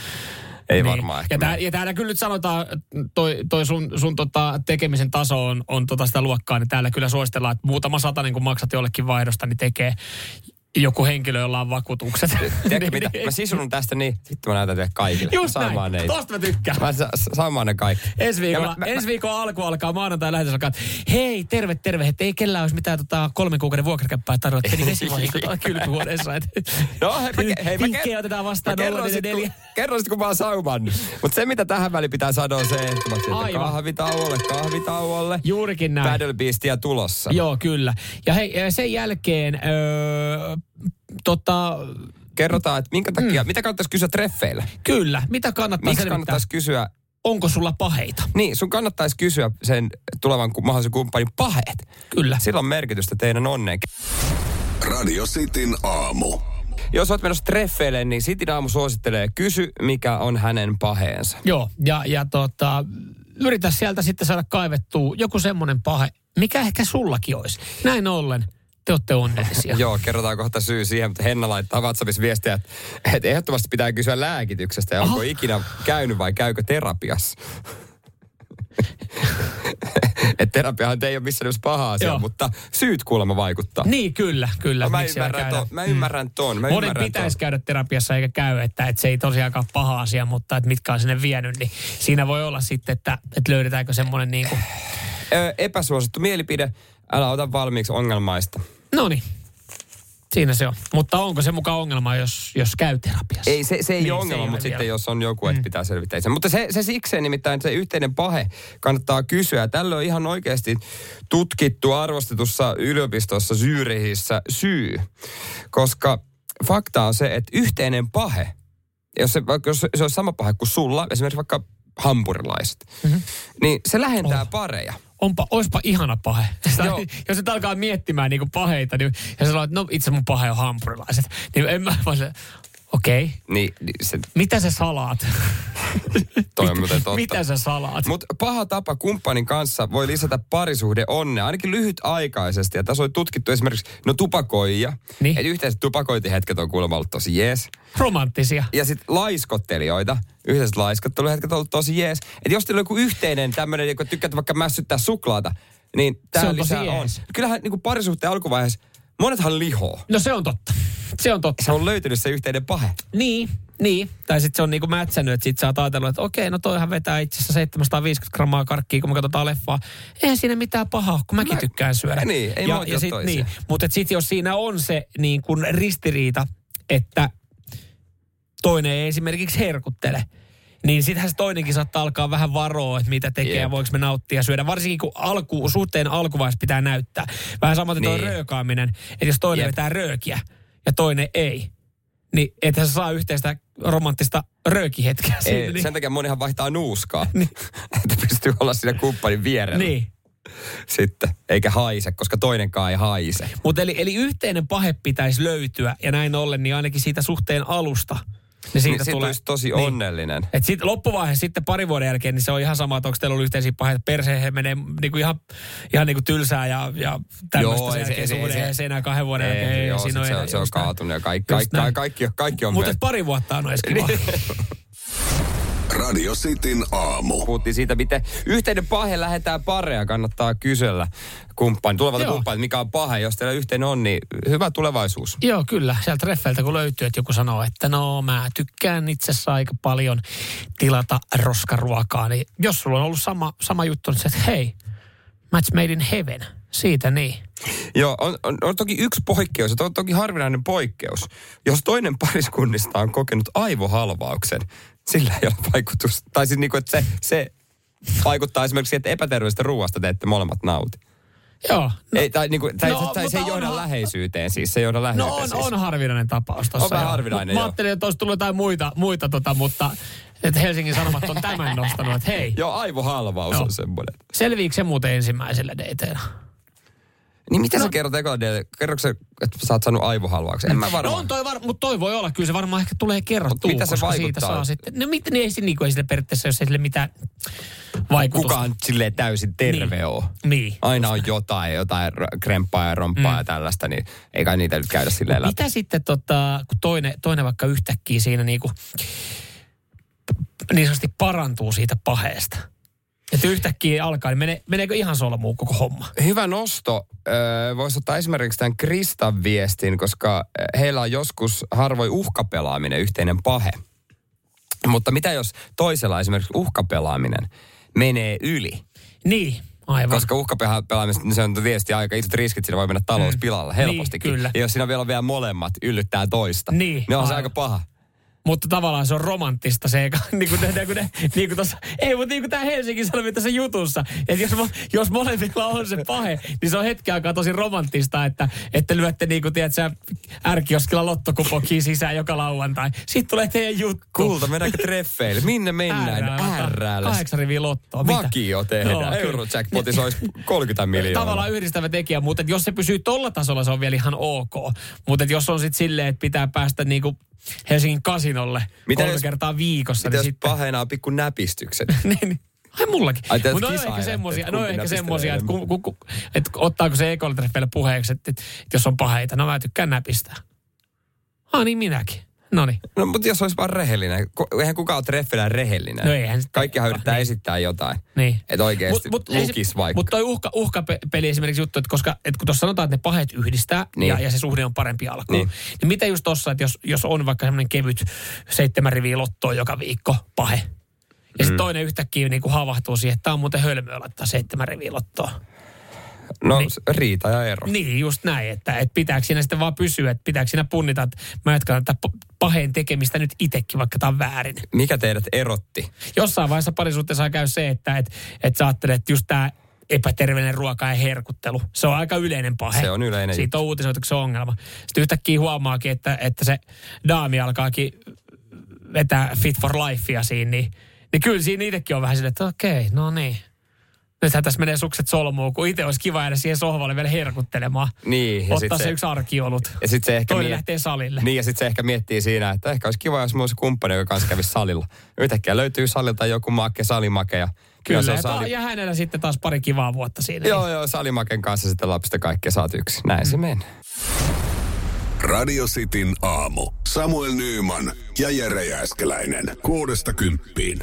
Speaker 2: Ei
Speaker 3: Niin.
Speaker 2: varmaan ehkä.
Speaker 3: Ja, tää, ja täällä kyllä nyt sanotaan, toi, toi sun, sun tota tekemisen taso on, on tota sitä luokkaa, niin täällä kyllä suositellaan, että muutama satanen kun maksat jollekin vaihdosta, niin tekee joku henkilö, jolla on vakuutukset.
Speaker 2: Tiedätkö mitä? Mä sisunun tästä niin, sitten mä näytän teille kaikille.
Speaker 3: Just
Speaker 2: Saamaan
Speaker 3: näin.
Speaker 2: ne.
Speaker 3: Tosta mä tykkään.
Speaker 2: Mä sa- sa- saamaan ne kaikki.
Speaker 3: Ensi viikolla,
Speaker 2: Ja mä- mä-
Speaker 3: ensi viikon alku alkaa, maanantai lähetys alkaa. Hei, terve, terve. Että ei kellään olisi mitään tota, kolmen kuukauden vuokrakäppää tarjolla. Peli vesivahinko kylpyhuoneessa. Et-
Speaker 2: No hei, mä, hei, mä, ker-
Speaker 3: otetaan vastaan
Speaker 2: mä kerron sit,
Speaker 3: 044.
Speaker 2: kun, kerron sit, kun mä oon saumannut. Mutta se, mitä tähän väliin pitää sanoa, se, että mä sieltä kahvitauolle, kahvitauolle.
Speaker 3: Juurikin näin.
Speaker 2: Paddle Beastia tulossa.
Speaker 3: Joo, kyllä. Ja hei, sen jälkeen, öö, tota,
Speaker 2: Kerrotaan, että minkä takia, mm. mitä kannattaisi kysyä treffeillä?
Speaker 3: kyllä, mitä kannattaa
Speaker 2: Miksi kannattaisi kysyä
Speaker 3: Onko sulla paheita?
Speaker 2: Niin, sun kannattaisi kysyä sen tulevan mahdollisen kumppanin paheet.
Speaker 3: Kyllä.
Speaker 2: Sillä on merkitystä teidän onneen.
Speaker 1: Radio Cityn aamu.
Speaker 2: Jos oot menossa treffeille, niin Sitin aamu suosittelee, kysy mikä on hänen paheensa.
Speaker 3: Joo, ja, ja tota, yritä sieltä sitten saada kaivettua joku semmoinen pahe, mikä ehkä sullakin olisi. Näin ollen, te olette onnellisia.
Speaker 2: Joo, kerrotaan kohta syy siihen, mutta Henna laittaa WhatsAppissa viestiä, että, että ehdottomasti pitää kysyä lääkityksestä ja onko
Speaker 3: Aha.
Speaker 2: ikinä käynyt vai käykö terapiassa. että terapiahan ei ole missään nimessä paha asia,
Speaker 3: Joo.
Speaker 2: mutta syyt kuulemma vaikuttaa.
Speaker 3: Niin, kyllä, kyllä.
Speaker 2: No, mä, ymmärrän ton, mä ymmärrän ton. Mä
Speaker 3: Monen pitäisi
Speaker 2: ton.
Speaker 3: käydä terapiassa eikä käy, että, että se ei tosiaankaan paha asia, mutta että mitkä on sinne vienyt, niin siinä voi olla sitten, että, että löydetäänkö semmoinen niin kuin,
Speaker 2: Ö, epäsuosittu mielipide, älä ota valmiiksi ongelmaista.
Speaker 3: no niin, siinä se on. Mutta onko se mukaan ongelma, jos, jos käy terapiassa?
Speaker 2: Ei, se, se ei
Speaker 3: Niin,
Speaker 2: ole
Speaker 3: se
Speaker 2: ongelma,
Speaker 3: ei
Speaker 2: mutta sitten
Speaker 3: vielä.
Speaker 2: jos on joku, että pitää selvittää itse. Mutta se, se sikseen nimittäin se yhteinen pahe kannattaa kysyä. Tällä on ihan oikeasti tutkittu arvostetussa yliopistossa Zyrihissä syy. Koska fakta on se, että yhteinen pahe, jos se, jos se olisi sama pahe kuin sulla, esimerkiksi vaikka hampurilaiset, mm-hmm. niin se lähentää
Speaker 3: Oh.
Speaker 2: pareja.
Speaker 3: Onpa, oispa ihana pahe.
Speaker 2: Joo.
Speaker 3: jos et alkaa miettimään niinku paheita, niin, ja sanoo, että no itse mun pahe on hampurilaiset, niin en mä vaan se, Okei. Okay.
Speaker 2: Niin, niin se,
Speaker 3: Mitä sä salaat?
Speaker 2: toi on muuten totta.
Speaker 3: Mitä sä salaat?
Speaker 2: Mutta paha tapa kumppanin kanssa voi lisätä parisuhde onnea, ainakin lyhytaikaisesti. Ja tässä on tutkittu esimerkiksi, no tupakoijia.
Speaker 3: Niin.
Speaker 2: Että yhteiset tupakointihetket on kuulemma ollut tosi jees.
Speaker 3: Romanttisia.
Speaker 2: Ja sitten laiskottelijoita, yhteiset laiskotteluhetket on ollut tosi jees. Että jos teillä on joku yhteinen tämmöinen, joka tykkää vaikka mässyttää suklaata, niin tämä lisää on. Kyllähän niin parisuhteen alkuvaiheessa monethan lihoo.
Speaker 3: No se on totta. Se on totta.
Speaker 2: Se on löytynyt se yhteinen pahe.
Speaker 3: Niin, niin. Tai sitten se on niinku mätsännyt, että sit sä oot ajatellut, että okei, no toihan vetää itse asiassa 750 grammaa karkkia, kun me katsotaan leffaa. Eihän siinä mitään pahaa, kun mäkin
Speaker 2: Mä-
Speaker 3: tykkään syödä.
Speaker 2: Niin, ei
Speaker 3: ja, ja sit,
Speaker 2: toisia.
Speaker 3: niin. Mutta sitten jos siinä on se niin kun ristiriita, että toinen ei esimerkiksi herkuttele, niin sittenhän se toinenkin saattaa alkaa vähän varoa, että mitä tekee ja
Speaker 2: Jep.
Speaker 3: voiko me nauttia syödä. Varsinkin kun alku, suhteen alkuvaiheessa pitää näyttää. Vähän samaten niin. tuo röökaaminen, että jos toinen
Speaker 2: Jep.
Speaker 3: vetää röökiä ja toinen ei, niin ethän saa yhteistä romanttista röökihetkeä.
Speaker 2: Ei,
Speaker 3: niin,
Speaker 2: Sen takia monihan vaihtaa nuuskaa. että pystyy olla siinä kumppanin vierellä
Speaker 3: niin.
Speaker 2: sitten. Eikä haise, koska toinenkaan ei haise.
Speaker 3: Mutta eli, eli yhteinen pahe pitäisi löytyä ja näin ollen, niin ainakin siitä suhteen alusta. Niin siitä
Speaker 2: niin siitä
Speaker 3: tulee,
Speaker 2: olisi tosi
Speaker 3: niin.
Speaker 2: onnellinen.
Speaker 3: Et sit loppuvaiheessa sitten pari vuoden jälkeen, niin se on ihan sama, että onko teillä ollut yhteisiä paheita. Perseen menee niinku ihan, ihan niinku tylsää ja, ja tämmöistä
Speaker 2: Joo,
Speaker 3: sen
Speaker 2: se-
Speaker 3: jälkeen
Speaker 2: se- se-
Speaker 3: ei se enää kahden vuoden jälkeen.
Speaker 2: Ei, joo,
Speaker 3: siinä
Speaker 2: sit se, on, se on kaatunut ja kaikki, kaikki,
Speaker 3: näin.
Speaker 2: kaikki, kaikki on
Speaker 3: Mutta pari vuotta on edes kiva.
Speaker 1: Radio Cityn aamu.
Speaker 2: Puhuttiin siitä, miten yhteinen pahe lähetään pareja. Kannattaa kysellä kumppani, tulevalta kumppanilta, mikä on pahe. Jos teillä yhteinen on, niin hyvä tulevaisuus.
Speaker 3: Joo, kyllä. Sieltä treffeiltä kun löytyy, että joku sanoo, että no mä tykkään itse asiassa aika paljon tilata roskaruokaa. Niin jos sulla on ollut sama, sama juttu, niin se, että hei, match made in heaven. Siitä niin.
Speaker 2: Joo, on, on, on toki yksi poikkeus, ja to, toki harvinainen poikkeus. Jos toinen pariskunnista on kokenut aivohalvauksen, sillä ei ole vaikutusta. Tai siis niinku, että se, se vaikuttaa esimerkiksi että epäterveellisestä ruoasta te ette molemmat nauti.
Speaker 3: Joo. No,
Speaker 2: Ei, tai, niinku, tai,
Speaker 3: No,
Speaker 2: tai se ei johda
Speaker 3: onhan-
Speaker 2: läheisyyteen siis, se ei johda läheisyyteen
Speaker 3: no on,
Speaker 2: siis.
Speaker 3: on harvinainen tapaus tossa.
Speaker 2: On vähän
Speaker 3: joo.
Speaker 2: harvinainen,
Speaker 3: Mä ajattelin, että olisi tullut jotain muita, muita tota, mutta että Helsingin Sanomat on tämän nostanut, että hei,
Speaker 2: Joo, aivohalvaus
Speaker 3: Joo.
Speaker 2: on semmoinen.
Speaker 3: selviikö se muuten ensimmäisellä dateilla?
Speaker 2: Niin mitä no. sä kerrot ekalla dateilla? Kerrotko sä, että sä oot saanut aivohalvauksen? En mä
Speaker 3: No
Speaker 2: varmaan.
Speaker 3: on toi, var, mutta toi voi olla. Kyllä se varmaan ehkä tulee kerrottua,
Speaker 2: mitä se
Speaker 3: koska siitä
Speaker 2: vaikuttaa?
Speaker 3: saa sitten. No mit, niin ei, se, niin ei sille periaatteessa, jos ei sille mitään vaikutusta.
Speaker 2: Kukaan silleen täysin terve
Speaker 3: Niin.
Speaker 2: oo.
Speaker 3: Niin.
Speaker 2: Aina on jotain, jotain kremppaa ja romppaa mm. ja tällaista, niin ei kai niitä nyt käydä silleen läpi.
Speaker 3: Mitä sitten, tota, kun toinen, toinen vaikka yhtäkkiä siinä niin kuin, niin sanotusti parantuu siitä paheesta? Että yhtäkkiä alkaa, niin mene, meneekö ihan solmuun koko homma?
Speaker 2: Hyvä nosto. Öö, Voisi ottaa esimerkiksi tämän Kristan viestin, koska heillä on joskus harvoin uhkapelaaminen yhteinen pahe. Mutta mitä jos toisella esimerkiksi uhkapelaaminen menee yli?
Speaker 3: Niin, aivan.
Speaker 2: Koska uhkapelaamista niin se on tietysti aika isot riskit, siinä voi mennä talous pilalla helpostikin.
Speaker 3: Niin, kyllä.
Speaker 2: Ja jos siinä vielä on vielä molemmat yllyttää toista,
Speaker 3: Niin,
Speaker 2: niin on se
Speaker 3: aivan.
Speaker 2: aika paha.
Speaker 3: Mutta tavallaan se on romanttista se, eka- niin kuin, kun ne, niin kuin tossa, ei, mutta niin kuin tämä Helsingin Sanomien tässä jutussa, että jos, jos molemmilla on se pahe, niin se on hetken aikaa tosi romanttista, että, että lyötte niin kuin, tiedät sä, ärkioskilla lottokupokkiin sisään joka lauantai. Sitten tulee teidän juttu.
Speaker 2: Kulta, mennäänkö treffeille? Minne mennään? Ärrälle.
Speaker 3: Kahdeksan riviä lottoa. Mitä?
Speaker 2: Vakio tehdään.
Speaker 3: Kyllä.
Speaker 2: Eurojackpotissa olisi 30 miljoonaa.
Speaker 3: Tavallaan yhdistävä tekijä, mutta jos se pysyy tolla tasolla, se on vielä ihan ok. Mutta jos on sitten silleen, että pitää päästä niinku Helsingin kasinolle
Speaker 2: Mitä
Speaker 3: kolme
Speaker 2: jos-
Speaker 3: kertaa viikossa,
Speaker 2: Mitä
Speaker 3: niin
Speaker 2: jos
Speaker 3: sitten...
Speaker 2: paheena on pikku näpistykset?
Speaker 3: niin, niin. Ai mullakin.
Speaker 2: Ai,
Speaker 3: ne on ehkä
Speaker 2: kisailette,
Speaker 3: semmosia,
Speaker 2: kumpi
Speaker 3: ehkä semmosia että, ku, ku, ku, että ottaako se ekolitreffeillä puheeksi, että, että, jos on paheita, no mä tykkään näpistää. Ah niin minäkin. No niin.
Speaker 2: No, mutta jos olisi vaan rehellinen. Eihän kukaan ole treffillä rehellinen.
Speaker 3: No eihän sitä-
Speaker 2: Kaikkihan yrittää
Speaker 3: niin.
Speaker 2: esittää jotain.
Speaker 3: Niin.
Speaker 2: Että oikeasti lukis vaikka.
Speaker 3: Mutta toi uhka, uhkapeli esimerkiksi juttu, että koska että kun tuossa sanotaan, että ne pahet yhdistää
Speaker 2: Niin.
Speaker 3: ja, ja se suhde on parempi alkuun. Niin.
Speaker 2: Niin.
Speaker 3: mitä just tossa, että jos, jos on vaikka semmoinen kevyt seitsemän riviä lottoa joka viikko pahe. Ja sitten
Speaker 2: Mm.
Speaker 3: toinen yhtäkkiä niin kuin havahtuu siihen, että tämä on muuten hölmöä laittaa seitsemän riviä lottoa.
Speaker 2: no
Speaker 3: niin.
Speaker 2: riita ja ero.
Speaker 3: Niin, just näin, että, että pitääkö siinä sitten vaan pysyä, että pitääkö siinä punnita, että mä jatkan tätä p- paheen tekemistä nyt itsekin, vaikka tämä on väärin.
Speaker 2: Mikä teidät erotti?
Speaker 3: Jossain vaiheessa parisuhteessa käy se, että et, et sä ajattelet, että just tämä epäterveellinen ruoka ja herkuttelu, se on aika yleinen pahe.
Speaker 2: Se on yleinen
Speaker 3: Siitä on uutisoitu, se on ongelma. Sitten yhtäkkiä huomaakin, että, että se daami alkaakin vetää fit for lifea siinä, niin, niin kyllä siinä itsekin on vähän silleen, että okei, no niin. Nythän tässä menee sukset solmuun, kun itse olisi kiva jäädä siihen sohvalle vielä herkuttelemaan.
Speaker 2: Niin, ja
Speaker 3: Ottaa
Speaker 2: sit
Speaker 3: se, yksi arkiolut.
Speaker 2: Ja sit se ehkä
Speaker 3: Toinen
Speaker 2: miet-
Speaker 3: lähtee salille.
Speaker 2: Niin, ja sitten se ehkä miettii siinä, että ehkä olisi kiva, jos olisi kumppani, joka kanssa kävisi salilla. Yhtäkkiä löytyy salilta joku make, salimake ja
Speaker 3: Kyllä,
Speaker 2: se
Speaker 3: ja,
Speaker 2: sali...
Speaker 3: ja hänellä sitten taas pari kivaa vuotta siinä.
Speaker 2: Joo, joo, salimaken kanssa sitten lapsista kaikkea saat yksi. Näin
Speaker 3: Mm.
Speaker 2: se menee.
Speaker 1: Radio Cityn aamu. Samuel Nyyman ja Jere Jääskeläinen. Kuudesta kymppiin.